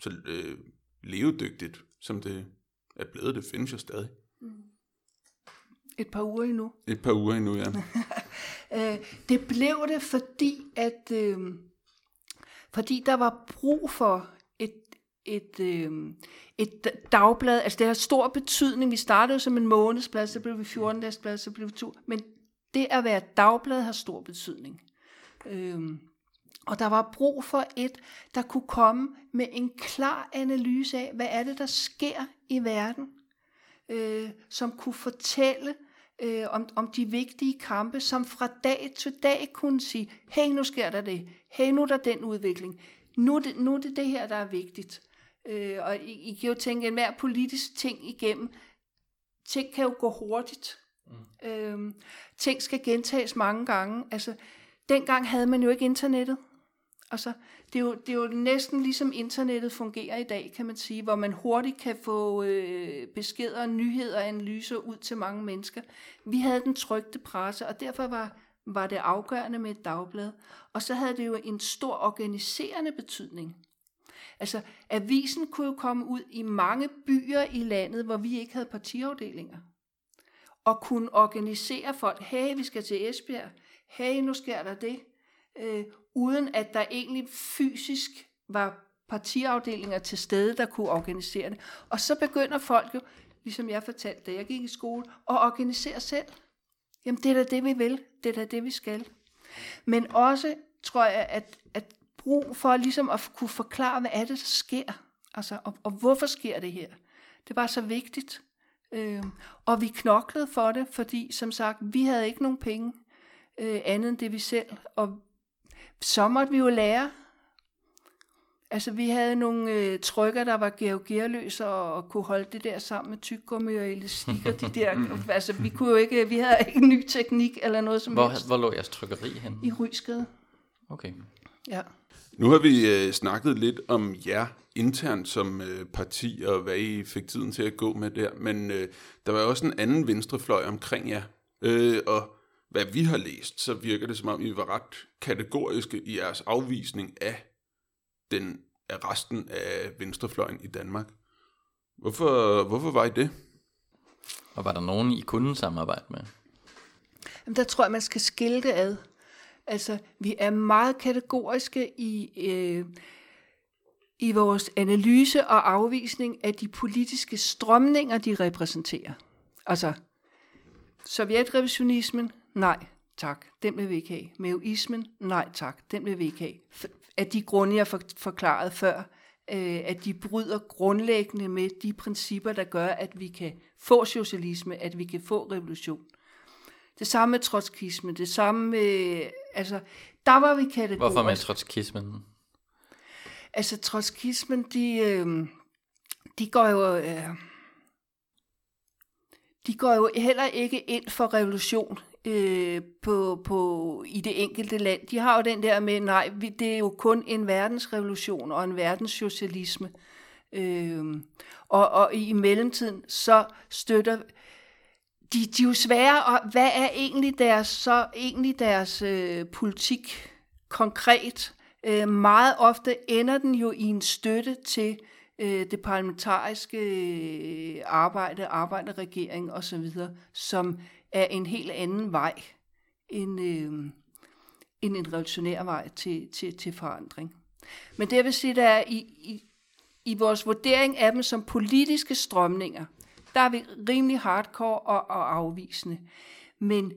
så øh, levedygtigt, som det er blevet? Det findes jo stadig. Mm. Et par uger endnu. Et par uger endnu, ja. øh, det blev det, fordi at øh, fordi der var brug for et, øh, et dagblad. Altså det har stor betydning. Vi startede som en månedsblad, så blev vi 14 dagsblad, så blev vi to. Men det at være dagblad har stor betydning. Øh, og der var brug for et, der kunne komme med en klar analyse af, hvad er det, der sker i verden, øh, som kunne fortælle øh, om, om de vigtige kampe, som fra dag til dag kunne sige, hey, nu sker der det, hey, nu er der den udvikling, nu er det nu er det, det her, der er vigtigt. Øh, og I, I kan jo tænke enhver politisk ting igennem. Ting kan jo gå hurtigt. Mm. Øh, ting skal gentages mange gange. Altså, dengang havde man jo ikke internettet. Altså, det, er jo, det er jo næsten ligesom internettet fungerer i dag, kan man sige, hvor man hurtigt kan få øh, beskeder, nyheder og analyser ud til mange mennesker. Vi havde den trygte presse, og derfor var, var det afgørende med et dagblad. Og så havde det jo en stor organiserende betydning. Altså, avisen kunne jo komme ud i mange byer i landet, hvor vi ikke havde partiafdelinger. Og kunne organisere folk. Hey, vi skal til Esbjerg. Hey, nu sker der det øh, uden at der egentlig fysisk var partiafdelinger til stede, der kunne organisere det. Og så begynder folk jo, ligesom jeg fortalte, da jeg gik i skole, at organisere selv. Jamen, det er da det, vi vil. Det er da det, vi skal. Men også, tror jeg, at, at brug for ligesom at kunne forklare, hvad er det, der sker. Altså, og, og hvorfor sker det her? Det var så vigtigt. Øh, og vi knoklede for det, fordi som sagt, vi havde ikke nogen penge øh, andet end det vi selv, og så måtte vi jo lære. Altså, vi havde nogle øh, trykker, der var georgerløse og, og kunne holde det der sammen med tyggegummi og elastik og de der. altså, vi kunne jo ikke, vi havde ikke ny teknik eller noget som hvor, helst. Hvor lå jeres trykkeri hen? I Rysgade. Okay. Ja. Nu har vi øh, snakket lidt om jer internt som øh, parti, og hvad I fik tiden til at gå med der, men øh, der var også en anden venstrefløj omkring jer, øh, og hvad vi har læst, så virker det som om, I var ret kategoriske i jeres afvisning af, den, af resten af venstrefløjen i Danmark. Hvorfor, hvorfor var I det? Og var der nogen, I kunne samarbejde med? Jamen, der tror jeg, man skal skille det ad. Altså, vi er meget kategoriske i, øh, i vores analyse og afvisning af de politiske strømninger, de repræsenterer. Altså, sovjetrevisionismen, Nej, tak, den vil vi ikke have. Maoismen, nej tak, den vil vi ikke have. Af de grunde, jeg forklarede før, øh, at de bryder grundlæggende med de principper, der gør, at vi kan få socialisme, at vi kan få revolution. Det samme med trotskisme, det samme med, altså, der var vi kategorisk. Hvorfor med trotskismen? Altså, trotskismen, de, øh, de går jo... Øh, de går jo heller ikke ind for revolution øh, på, på, i det enkelte land. De har jo den der med, nej, vi, det er jo kun en verdensrevolution og en verdenssocialisme. Øh, og, og i mellemtiden, så støtter de, de er jo svære, og hvad er egentlig deres, så egentlig deres øh, politik konkret? Øh, meget ofte ender den jo i en støtte til øh, det parlamentariske øh, arbejde, arbejderregering osv., som er en helt anden vej end, øh, end en revolutionær vej til, til, til forandring. Men det jeg vil sige, der er i, i, i vores vurdering af dem som politiske strømninger, der er vi rimelig hardcore og, og afvisende. Men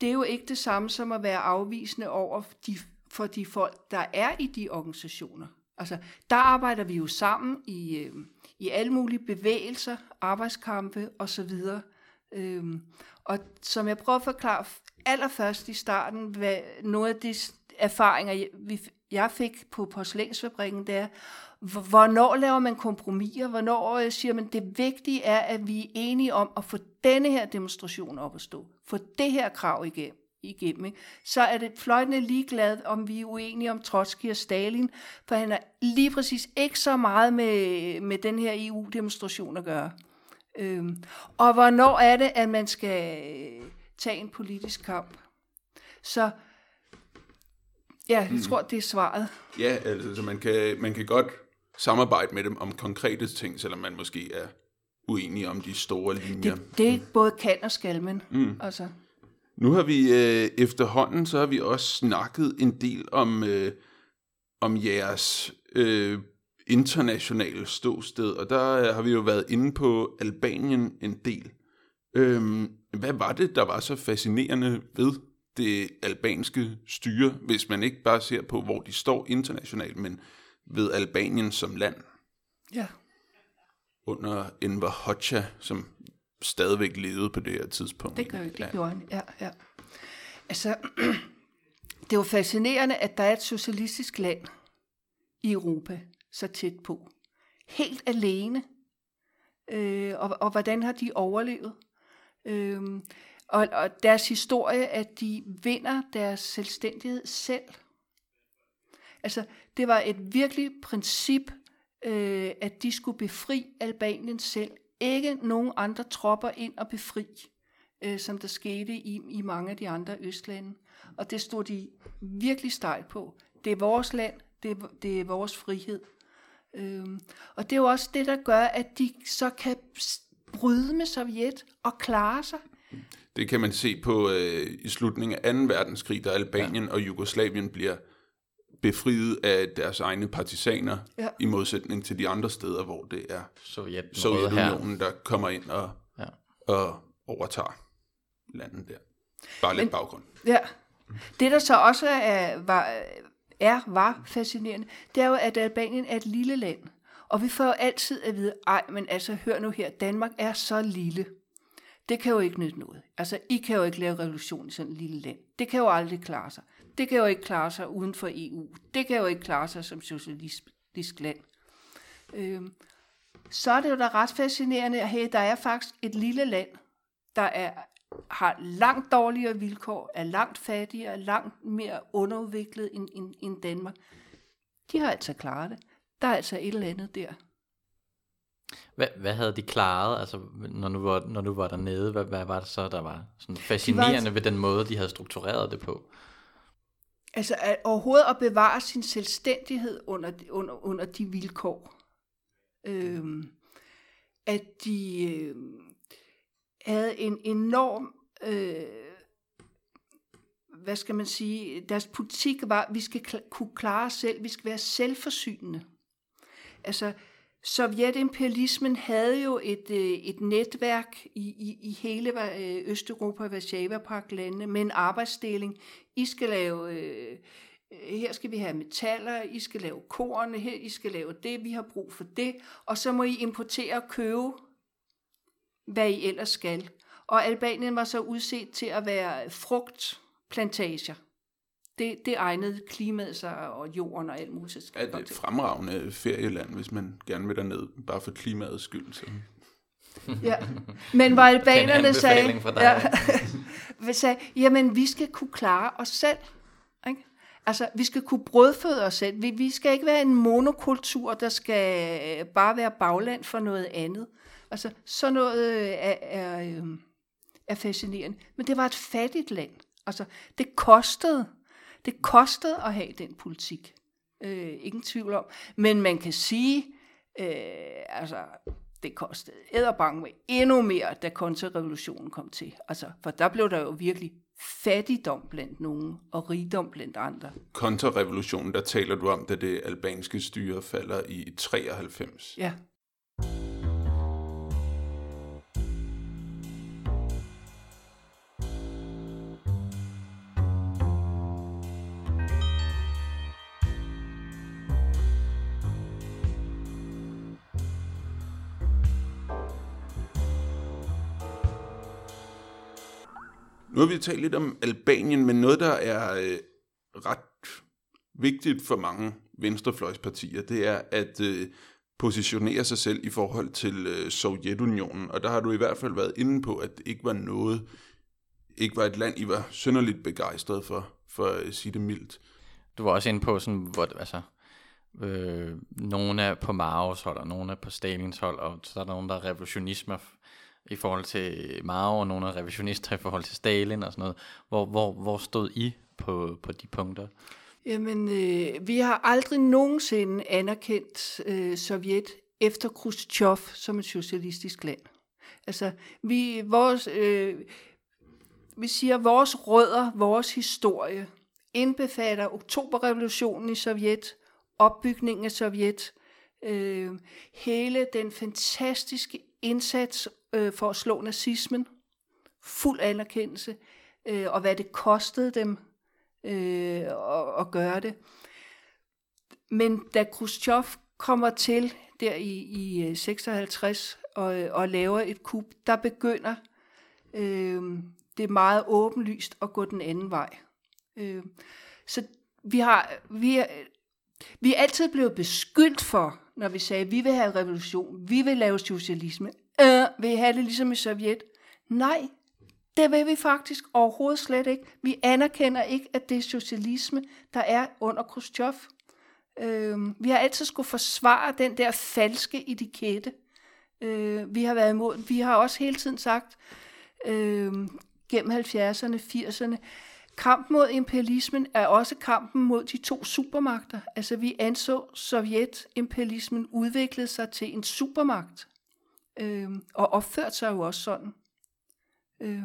det er jo ikke det samme som at være afvisende over de, for de folk, der er i de organisationer. Altså, der arbejder vi jo sammen i, øh, i alle mulige bevægelser, arbejdskampe osv. Øhm, og som jeg prøver at forklare allerførst i starten, hvad nogle af de erfaringer, vi, jeg fik på porcelænsfabrikken, det er, hvornår laver man kompromiser, hvornår øh, siger man, det vigtige er, at vi er enige om at få denne her demonstration op at stå, få det her krav igennem igennem, ikke? så er det fløjtende ligeglad, om vi er uenige om Trotsky og Stalin, for han er lige præcis ikke så meget med, med den her EU-demonstration at gøre. Øhm, og hvornår er det, at man skal øh, tage en politisk kamp? Så ja, jeg mm. tror, det er svaret. Ja, altså man kan, man kan godt samarbejde med dem om konkrete ting, selvom man måske er uenig om de store linjer. Det, det både kan og skal man. Mm. Altså. Nu har vi øh, efterhånden, så har vi også snakket en del om, øh, om jeres øh, internationale ståsted, og der øh, har vi jo været inde på Albanien en del. Øhm, hvad var det, der var så fascinerende ved det albanske styre, hvis man ikke bare ser på, hvor de står internationalt, men ved Albanien som land? Ja. Under Enver Hoxha, som stadigvæk levede på det her tidspunkt. Det gør det gjorde han, ja, ja. Altså, det er jo fascinerende, at der er et socialistisk land i Europa så tæt på. Helt alene. Øh, og, og hvordan har de overlevet? Øh, og, og deres historie, at de vinder deres selvstændighed selv. Altså, det var et virkelig princip, øh, at de skulle befri Albanien selv ikke nogen andre tropper ind og befri, øh, som der skete i, i mange af de andre østlande. Og det stod de virkelig stejl på. Det er vores land, det er, det er vores frihed. Øhm, og det er jo også det, der gør, at de så kan bryde med Sovjet og klare sig. Det kan man se på øh, i slutningen af 2. verdenskrig, da Albanien ja. og Jugoslavien bliver befriet af deres egne partisaner, ja. i modsætning til de andre steder, hvor det er Sovjet, Sovjetunionen, der kommer ind og, ja. og overtager landet der. Bare lidt Men, baggrund. Ja. Det, der så også er, var, er, var fascinerende, det er jo, at Albanien er et lille land. Og vi får jo altid at vide, ej, men altså, hør nu her, Danmark er så lille. Det kan jo ikke nytte noget. Altså, I kan jo ikke lave revolution i sådan et lille land. Det kan jo aldrig klare sig. Det kan jo ikke klare sig uden for EU. Det kan jo ikke klare sig som socialistisk land. Øhm, så er det jo da ret fascinerende, at hey, der er faktisk et lille land, der er, har langt dårligere vilkår, er langt fattigere, er langt mere underudviklet end, end, end Danmark. De har altså klaret det. Der er altså et eller andet der. Hvad, hvad havde de klaret, altså, når, du var, når du var dernede? Hvad, hvad var det så, der var sådan fascinerende de var, altså- ved den måde, de havde struktureret det på? Altså at overhovedet at bevare sin selvstændighed under, under, under de vilkår. Øhm, at de øh, havde en enorm, øh, hvad skal man sige, deres politik var, at vi skal kl- kunne klare os selv, vi skal være selvforsynende. Altså, Sovjetimperialismen havde jo et, øh, et netværk i, i, i hele øh, Østeuropa, Varsava-parklandene, med en arbejdsdeling. I skal lave, øh, her skal vi have metaller, I skal lave korne, her I skal lave det, vi har brug for det, og så må I importere og købe, hvad I ellers skal. Og Albanien var så udset til at være frugtplantager det, det egnede klimaet sig og jorden og alt muligt. Er det et fremragende ferieland, hvis man gerne vil derned, bare for klimaets skyld? Så. ja, men hvor albanerne sagde, ja, sagde, jamen vi skal kunne klare os selv. Ikke? Altså, vi skal kunne brødføde os selv. Vi, vi skal ikke være en monokultur, der skal bare være bagland for noget andet. Altså, sådan noget er, er, øh, er fascinerende. Men det var et fattigt land. Altså, det kostede det kostede at have den politik. Øh, ingen tvivl om. Men man kan sige, øh, altså, det kostede æderbank med endnu mere, da kontrarevolutionen kom til. Altså, for der blev der jo virkelig fattigdom blandt nogen, og rigdom blandt andre. Kontrarevolutionen, der taler du om, da det albanske styre falder i 93. Ja. Nu har vi talt lidt om Albanien, men noget, der er øh, ret vigtigt for mange venstrefløjspartier, det er at øh, positionere sig selv i forhold til øh, Sovjetunionen. Og der har du i hvert fald været inde på, at det ikke var noget, ikke var et land, I var synderligt begejstret for, for øh, at sige det mildt. Du var også inde på, sådan, hvor, altså, øh, nogle er på Maos hold, og nogle er på Stalins hold, og så er der nogen, der er revolutionisme i forhold til Mao og nogle af revisionister i forhold til Stalin og sådan noget. Hvor, hvor, hvor stod I på, på de punkter? Jamen, øh, vi har aldrig nogensinde anerkendt øh, Sovjet efter Khrushchev som et socialistisk land. Altså, vi, vores, øh, vi siger, vores rødder, vores historie, indbefatter oktoberrevolutionen i Sovjet, opbygningen af Sovjet, øh, hele den fantastiske indsats øh, for at slå nazismen. Fuld anerkendelse. Øh, og hvad det kostede dem øh, at, at gøre det. Men da Khrushchev kommer til der i, i øh, 56 og, øh, og laver et kup, der begynder øh, det meget åbenlyst at gå den anden vej. Øh, så vi har vi er, vi er altid blevet beskyldt for, når vi sagde, at vi vil have revolution, vi vil lave socialisme, øh, vil I have det ligesom i Sovjet? Nej, det vil vi faktisk overhovedet slet ikke. Vi anerkender ikke, at det er socialisme, der er under Khrushchev. Øh, vi har altid skulle forsvare den der falske etikette. Øh, vi har været imod. Vi har også hele tiden sagt, øh, gennem 70'erne, 80'erne, kampen mod imperialismen er også kampen mod de to supermagter. Altså vi anså Sovjet-imperialismen udviklede sig til en supermagt øh, og opførte sig jo også sådan. Øh,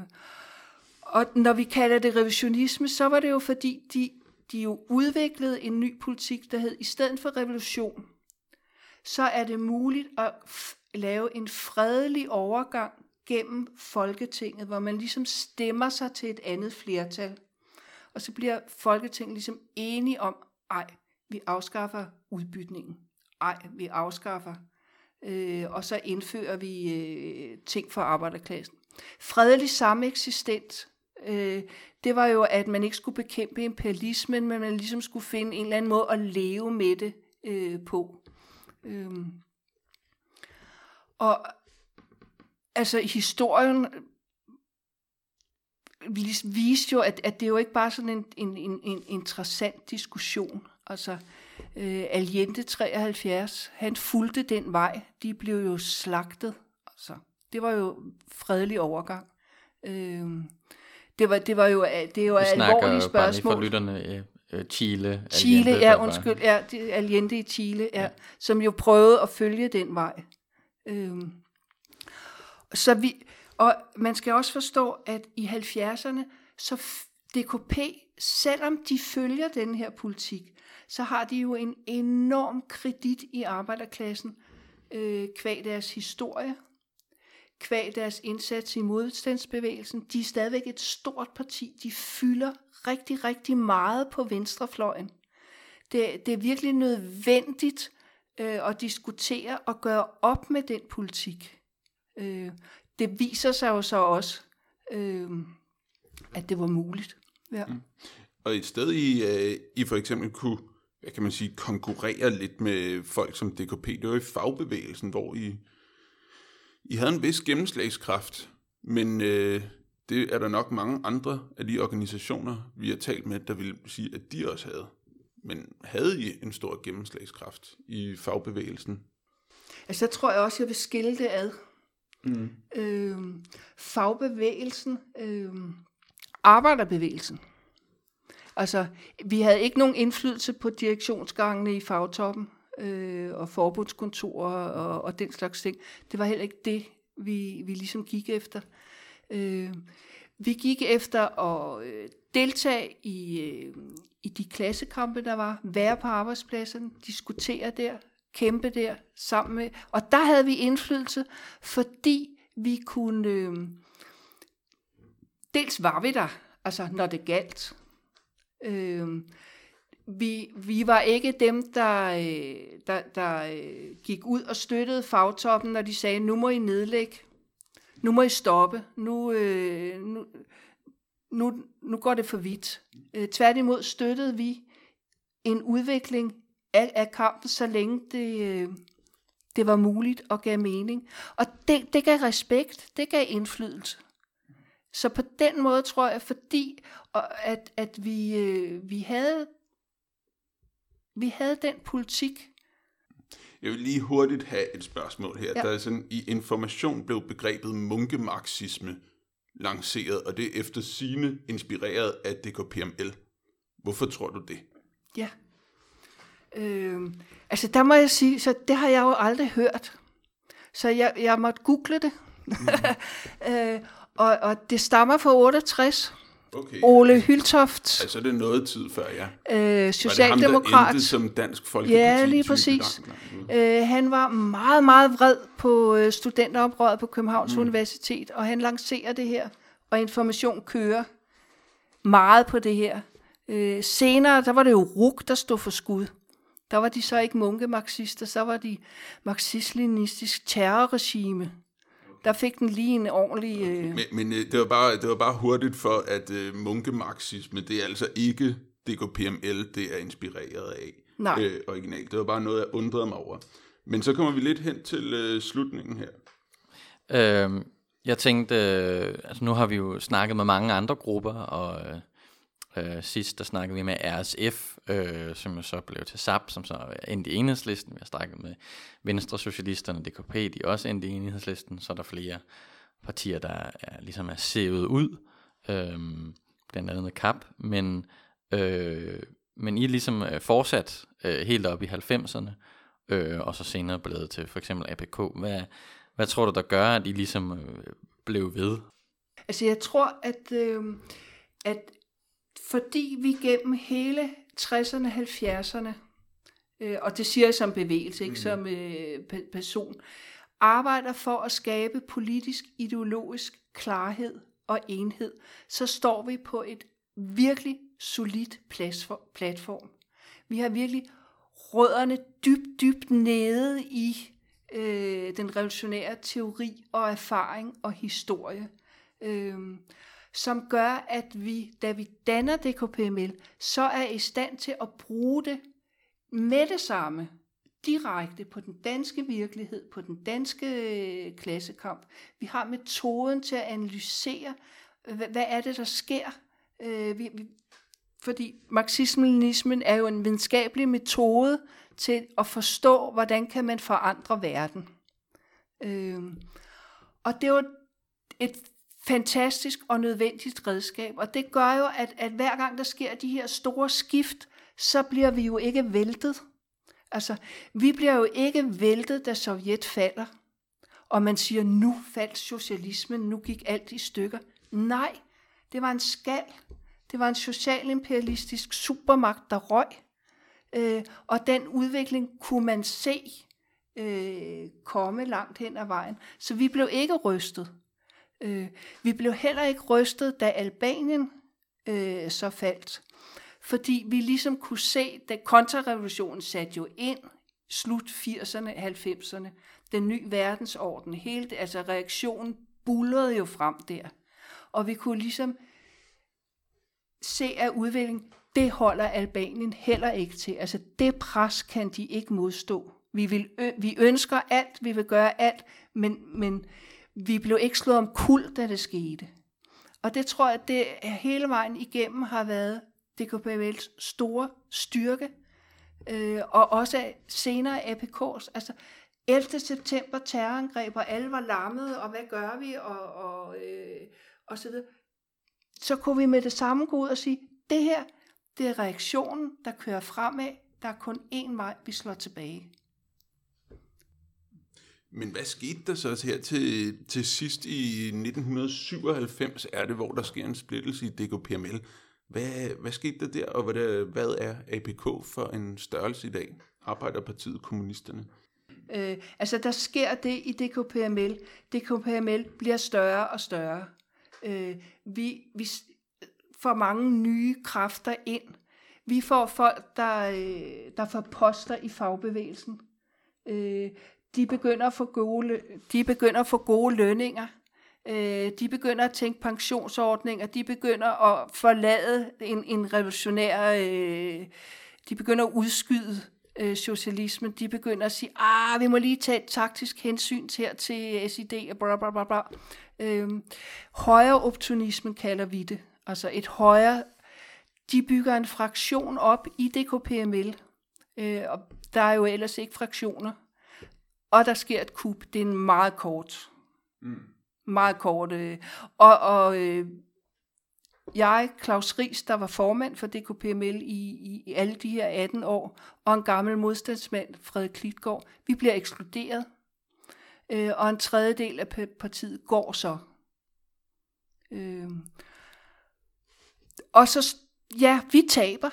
og når vi kalder det revisionisme, så var det jo fordi, de, de jo udviklede en ny politik, der hed, i stedet for revolution, så er det muligt at lave en fredelig overgang gennem Folketinget, hvor man ligesom stemmer sig til et andet flertal. Og så bliver Folketinget ligesom enige om, ej, vi afskaffer udbytningen. Ej, vi afskaffer øh, og så indfører vi øh, ting for arbejderklassen. Fredelig sameksistens, øh, det var jo, at man ikke skulle bekæmpe imperialismen, men man ligesom skulle finde en eller anden måde at leve med det øh, på. Øh. Og altså historien viste jo, at, at det er jo ikke bare sådan en, en, en, en interessant diskussion. Altså, øh, Allende 73, han fulgte den vej. De blev jo slagtet. Altså, det var jo fredelig overgang. Øh, det, var, det var jo det var alvorlige spørgsmål. for lytterne, øh, Chile. Chile, Allende, ja, undskyld. Ja, det, Allende i Chile, ja, ja. Som jo prøvede at følge den vej. Øh, så vi, og man skal også forstå, at i 70'erne, så DKP, selvom de følger den her politik, så har de jo en enorm kredit i arbejderklassen. øh, kvæg deres historie, kvæg deres indsats i modstandsbevægelsen. De er stadigvæk et stort parti. De fylder rigtig, rigtig meget på venstrefløjen. Det, det er virkelig nødvendigt øh, at diskutere og gøre op med den politik. Øh, det viser sig jo så også, øh, at det var muligt. Ja. Mm. Og et sted, I, øh, I for eksempel kunne hvad kan man sige, konkurrere lidt med folk som DKP, det var i fagbevægelsen, hvor I, I havde en vis gennemslagskraft, men øh, det er der nok mange andre af de organisationer, vi har talt med, der vil sige, at de også havde. Men havde I en stor gennemslagskraft i fagbevægelsen? Altså, der tror jeg også, jeg vil skille det ad. Mm. Øh, fagbevægelsen, øh, arbejderbevægelsen. Altså, vi havde ikke nogen indflydelse på direktionsgangene i fagtoppen øh, og forbundskontorer og, og den slags ting. Det var heller ikke det, vi, vi ligesom gik efter. Øh, vi gik efter at øh, deltage i, øh, i de klassekampe, der var, være på arbejdspladsen, diskutere der, kæmpe der sammen med. Og der havde vi indflydelse, fordi vi kunne... Øh, dels var vi der, altså når det galt. Øh, vi, vi var ikke dem, der, øh, der, der øh, gik ud og støttede fagtoppen, når de sagde, nu må I nedlægge, nu må I stoppe, nu, øh, nu, nu, nu går det for vidt. Øh, tværtimod støttede vi en udvikling af, af kampen, så længe det, øh, det var muligt og gav mening. Og det, det gav respekt, det gav indflydelse. Så på den måde tror jeg, fordi at, at vi, øh, vi havde vi havde den politik. Jeg vil lige hurtigt have et spørgsmål her. Ja. Der er sådan, I information blev begrebet munkemarxisme lanceret, og det er efter sine inspireret af DKPML. Hvorfor tror du det? Ja. Øh, altså der må jeg sige, så det har jeg jo aldrig hørt. Så jeg, jeg måtte google det. Mm. øh, og, og det stammer fra 68. Okay. Ole Hyltoft. Altså det er noget tid før, ja. Øh, socialdemokrat. Var det ham, der som dansk folkeparti? Ja, lige præcis. Øh, han var meget, meget vred på øh, studenteroprøret på Københavns mm. Universitet, og han lancerer det her, og information kører meget på det her. Øh, senere, der var det jo RUK, der stod for skud. Der var de så ikke munkemarxister, så var de marxist-leninistisk terrorregime der fik den lige en ordentlig... Øh... Men, men øh, det, var bare, det var bare hurtigt for, at øh, munkemarxisme, det er altså ikke DKPML, det er inspireret af Nej. Øh, originalt. Det var bare noget, jeg undrede mig over. Men så kommer vi lidt hen til øh, slutningen her. Øhm, jeg tænkte, øh, altså nu har vi jo snakket med mange andre grupper, og øh, Øh, sidst der snakkede vi med RSF, øh, som jo så blev til SAP, som så endte i enhedslisten. Vi har snakket med Venstre Socialisterne, DKP, de er også endte i enhedslisten. Så er der flere partier, der er, ligesom er sævet ud, øh, blandt andet KAP. Men, øh, men I er ligesom øh, fortsat øh, helt op i 90'erne, øh, og så senere blevet til for eksempel APK. Hvad, hvad tror du, der gør, at I ligesom øh, blev ved? Altså jeg tror, at, øh, at fordi vi gennem hele 60'erne, 70'erne, øh, og det siger jeg som bevægelse, ikke mm. som øh, person, arbejder for at skabe politisk, ideologisk klarhed og enhed, så står vi på et virkelig solidt platform. Vi har virkelig rødderne dybt, dybt nede i øh, den revolutionære teori og erfaring og historie. Øh, som gør, at vi, da vi danner DKPML, så er i stand til at bruge det med det samme, direkte på den danske virkelighed, på den danske øh, klassekamp. Vi har metoden til at analysere, hvad er det, der sker. Øh, vi, vi, fordi marxismen er jo en videnskabelig metode til at forstå, hvordan kan man forandre verden. Øh, og det er et fantastisk og nødvendigt redskab. Og det gør jo, at, at hver gang der sker de her store skift, så bliver vi jo ikke væltet. Altså, vi bliver jo ikke væltet, da Sovjet falder. Og man siger, nu faldt socialismen, nu gik alt i stykker. Nej, det var en skal. Det var en socialimperialistisk supermagt, der røg. Øh, og den udvikling kunne man se øh, komme langt hen ad vejen. Så vi blev ikke rystet. Øh, vi blev heller ikke rystet, da Albanien øh, så faldt. Fordi vi ligesom kunne se, da kontrarevolutionen satte jo ind slut 80'erne, 90'erne, den nye verdensorden, hele altså reaktionen bullerede jo frem der. Og vi kunne ligesom se, at udviklingen, det holder Albanien heller ikke til. Altså det pres kan de ikke modstå. Vi, vil, vi ønsker alt, vi vil gøre alt, men, men vi blev ikke slået om kul, da det skete. Og det tror jeg, det hele vejen igennem har været DKPL's store styrke, øh, og også senere APK's. Altså 11. september terrorangreb, og alle var lammede, og hvad gør vi, og, og, øh, og så videre. Så kunne vi med det samme gå ud og sige, det her, det er reaktionen, der kører fremad. Der er kun én vej, vi slår tilbage. Men hvad skete der så her til, til sidst i 1997, er det, hvor der sker en splittelse i DKPML? Hvad, hvad skete der der, og hvad, hvad er APK for en størrelse i dag? Arbejderpartiet Kommunisterne. Øh, altså, der sker det i DKPML. DKPML bliver større og større. Øh, vi, vi får mange nye kræfter ind. Vi får folk, der, øh, der får poster i fagbevægelsen. Øh, de begynder at få gode, de begynder at få gode lønninger. Øh, de begynder at tænke pensionsordninger. De begynder at forlade en, en revolutionær... Øh, de begynder at udskyde øh, socialismen. De begynder at sige, ah, vi må lige tage et taktisk hensyn til, her til SID og bla bla bla bla. Øh, højere optimismen kalder vi det. Altså et højere... De bygger en fraktion op i DKPML. Øh, og der er jo ellers ikke fraktioner og der sker et kup. Det er en meget kort. Mm. Meget kort. Øh, og, og øh, jeg, Claus Ries, der var formand for DKPML i, i, i alle de her 18 år, og en gammel modstandsmand, Frederik Klitgaard, vi bliver ekskluderet. Øh, og en tredjedel af partiet går så. Øh, og så, ja, vi taber.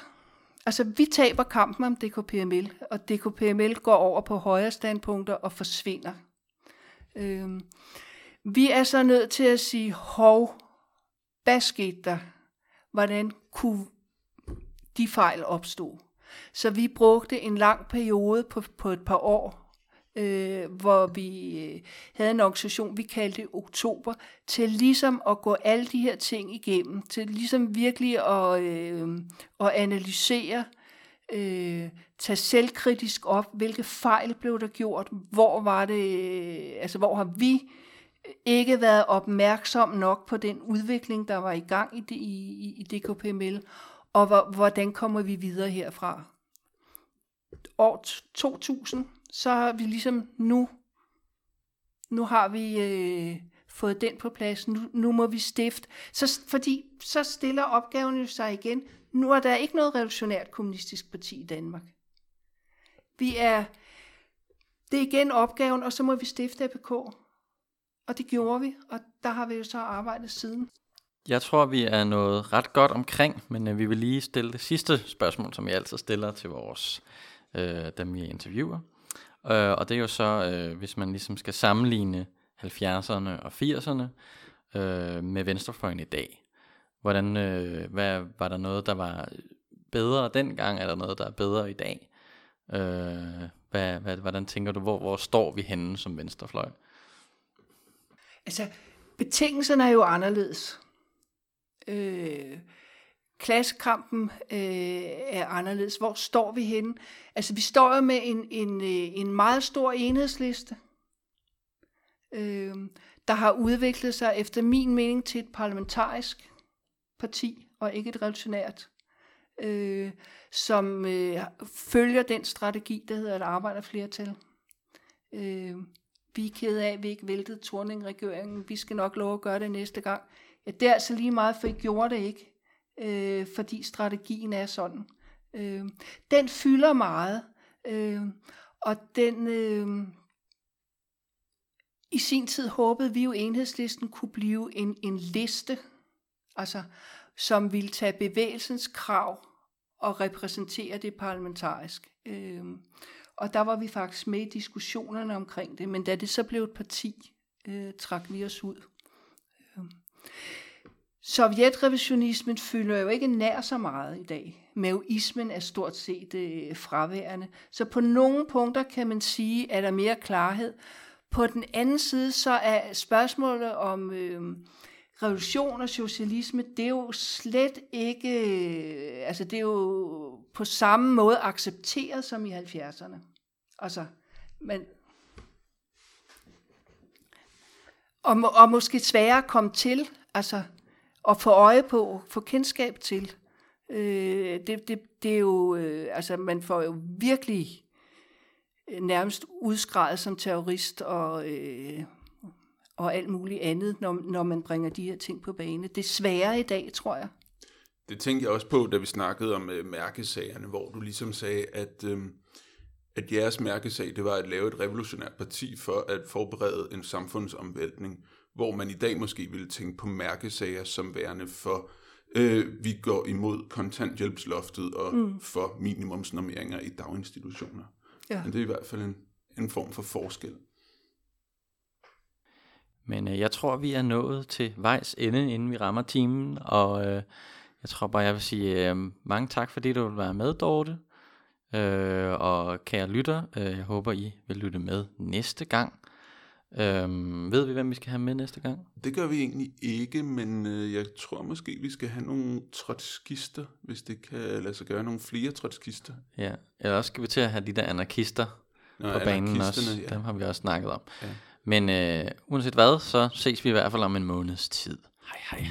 Altså, vi taber kampen om DKPML, og DKPML går over på højre standpunkter og forsvinder. Øhm, vi er så nødt til at sige, hov, hvad skete der? Hvordan kunne de fejl opstå? Så vi brugte en lang periode på, på et par år øh, hvor vi øh, havde en organisation, vi kaldte Oktober, til ligesom at gå alle de her ting igennem, til ligesom virkelig at, øh, at analysere, øh, tage selvkritisk op, hvilke fejl blev der gjort, hvor var det, øh, altså hvor har vi ikke været opmærksom nok på den udvikling, der var i gang i, i, i DKPML, og hvor, hvordan kommer vi videre herfra. År 2000 så har vi ligesom nu, nu har vi øh, fået den på plads, nu, nu må vi stifte. Så, fordi så stiller opgaven jo sig igen. Nu er der ikke noget revolutionært kommunistisk parti i Danmark. Vi er, det er igen opgaven, og så må vi stifte APK. Og det gjorde vi, og der har vi jo så arbejdet siden. Jeg tror, vi er nået ret godt omkring, men øh, vi vil lige stille det sidste spørgsmål, som jeg altid stiller til vores, øh, dem vi interviewer. Øh, og det er jo så, øh, hvis man ligesom skal sammenligne 70'erne og 80'erne øh, med venstrefløjen i dag. Hvordan, øh, hvad, var der noget, der var bedre dengang? Er der noget, der er bedre i dag? Øh, hvad, hvad, hvordan tænker du, hvor, hvor står vi henne som venstrefløj? Altså, betingelserne er jo anderledes. Øh, klassekampen øh, er anderledes. Hvor står vi henne? Altså, vi står jo med en, en, øh, en meget stor enhedsliste, øh, der har udviklet sig efter min mening til et parlamentarisk parti, og ikke et revolutionært, øh, som øh, følger den strategi, der hedder et arbejderflertal. Øh, vi er ked af, at vi ikke væltede Torning-regeringen. Vi skal nok love at gøre det næste gang. Ja, det er altså lige meget, for I gjorde det ikke øh, fordi strategien er sådan. Øh, den fylder meget, øh, og den... Øh, i sin tid håbede vi jo, at enhedslisten kunne blive en, en liste, altså, som ville tage bevægelsens krav og repræsentere det parlamentarisk. Øh, Og der var vi faktisk med i diskussionerne omkring det, men da det så blev et parti, øh, trak vi os ud. Øh, Sovjetrevisionismen fylder jo ikke nær så meget i dag. Maoismen er stort set øh, fraværende. Så på nogle punkter kan man sige, at der er mere klarhed. På den anden side, så er spørgsmålet om øh, revolution og socialisme, det er jo slet ikke, øh, altså det er jo på samme måde accepteret som i 70'erne. Altså, men, og, og måske sværere at komme til, altså at få øje på, få kendskab til. Øh, det, det, det er jo, øh, altså man får jo virkelig øh, nærmest udskrevet som terrorist og, øh, og alt muligt andet, når, når man bringer de her ting på bane. Det er sværere i dag, tror jeg. Det tænkte jeg også på, da vi snakkede om øh, mærkesagerne, hvor du ligesom sagde, at, øh, at jeres mærkesag, det var at lave et revolutionært parti for at forberede en samfundsomvæltning hvor man i dag måske ville tænke på mærkesager som værende for, øh, vi går imod kontanthjælpsloftet og mm. for minimumsnormeringer i daginstitutioner. Ja. Men det er i hvert fald en, en form for forskel. Men øh, jeg tror, vi er nået til vejs ende, inden vi rammer timen, og øh, jeg tror bare, jeg vil sige øh, mange tak, fordi du vil være med, Dorte. Øh, og kære lytter, øh, jeg håber, I vil lytte med næste gang. Øhm, ved vi, hvem vi skal have med næste gang? Det gør vi egentlig ikke, men øh, jeg tror måske, vi skal have nogle trotskister, hvis det kan lade sig gøre, nogle flere trotskister. Ja, eller også skal vi til at have de der anarkister Nå, på banen også. Ja. Dem har vi også snakket om. Ja. Men øh, uanset hvad, så ses vi i hvert fald om en måneds tid. Hej hej.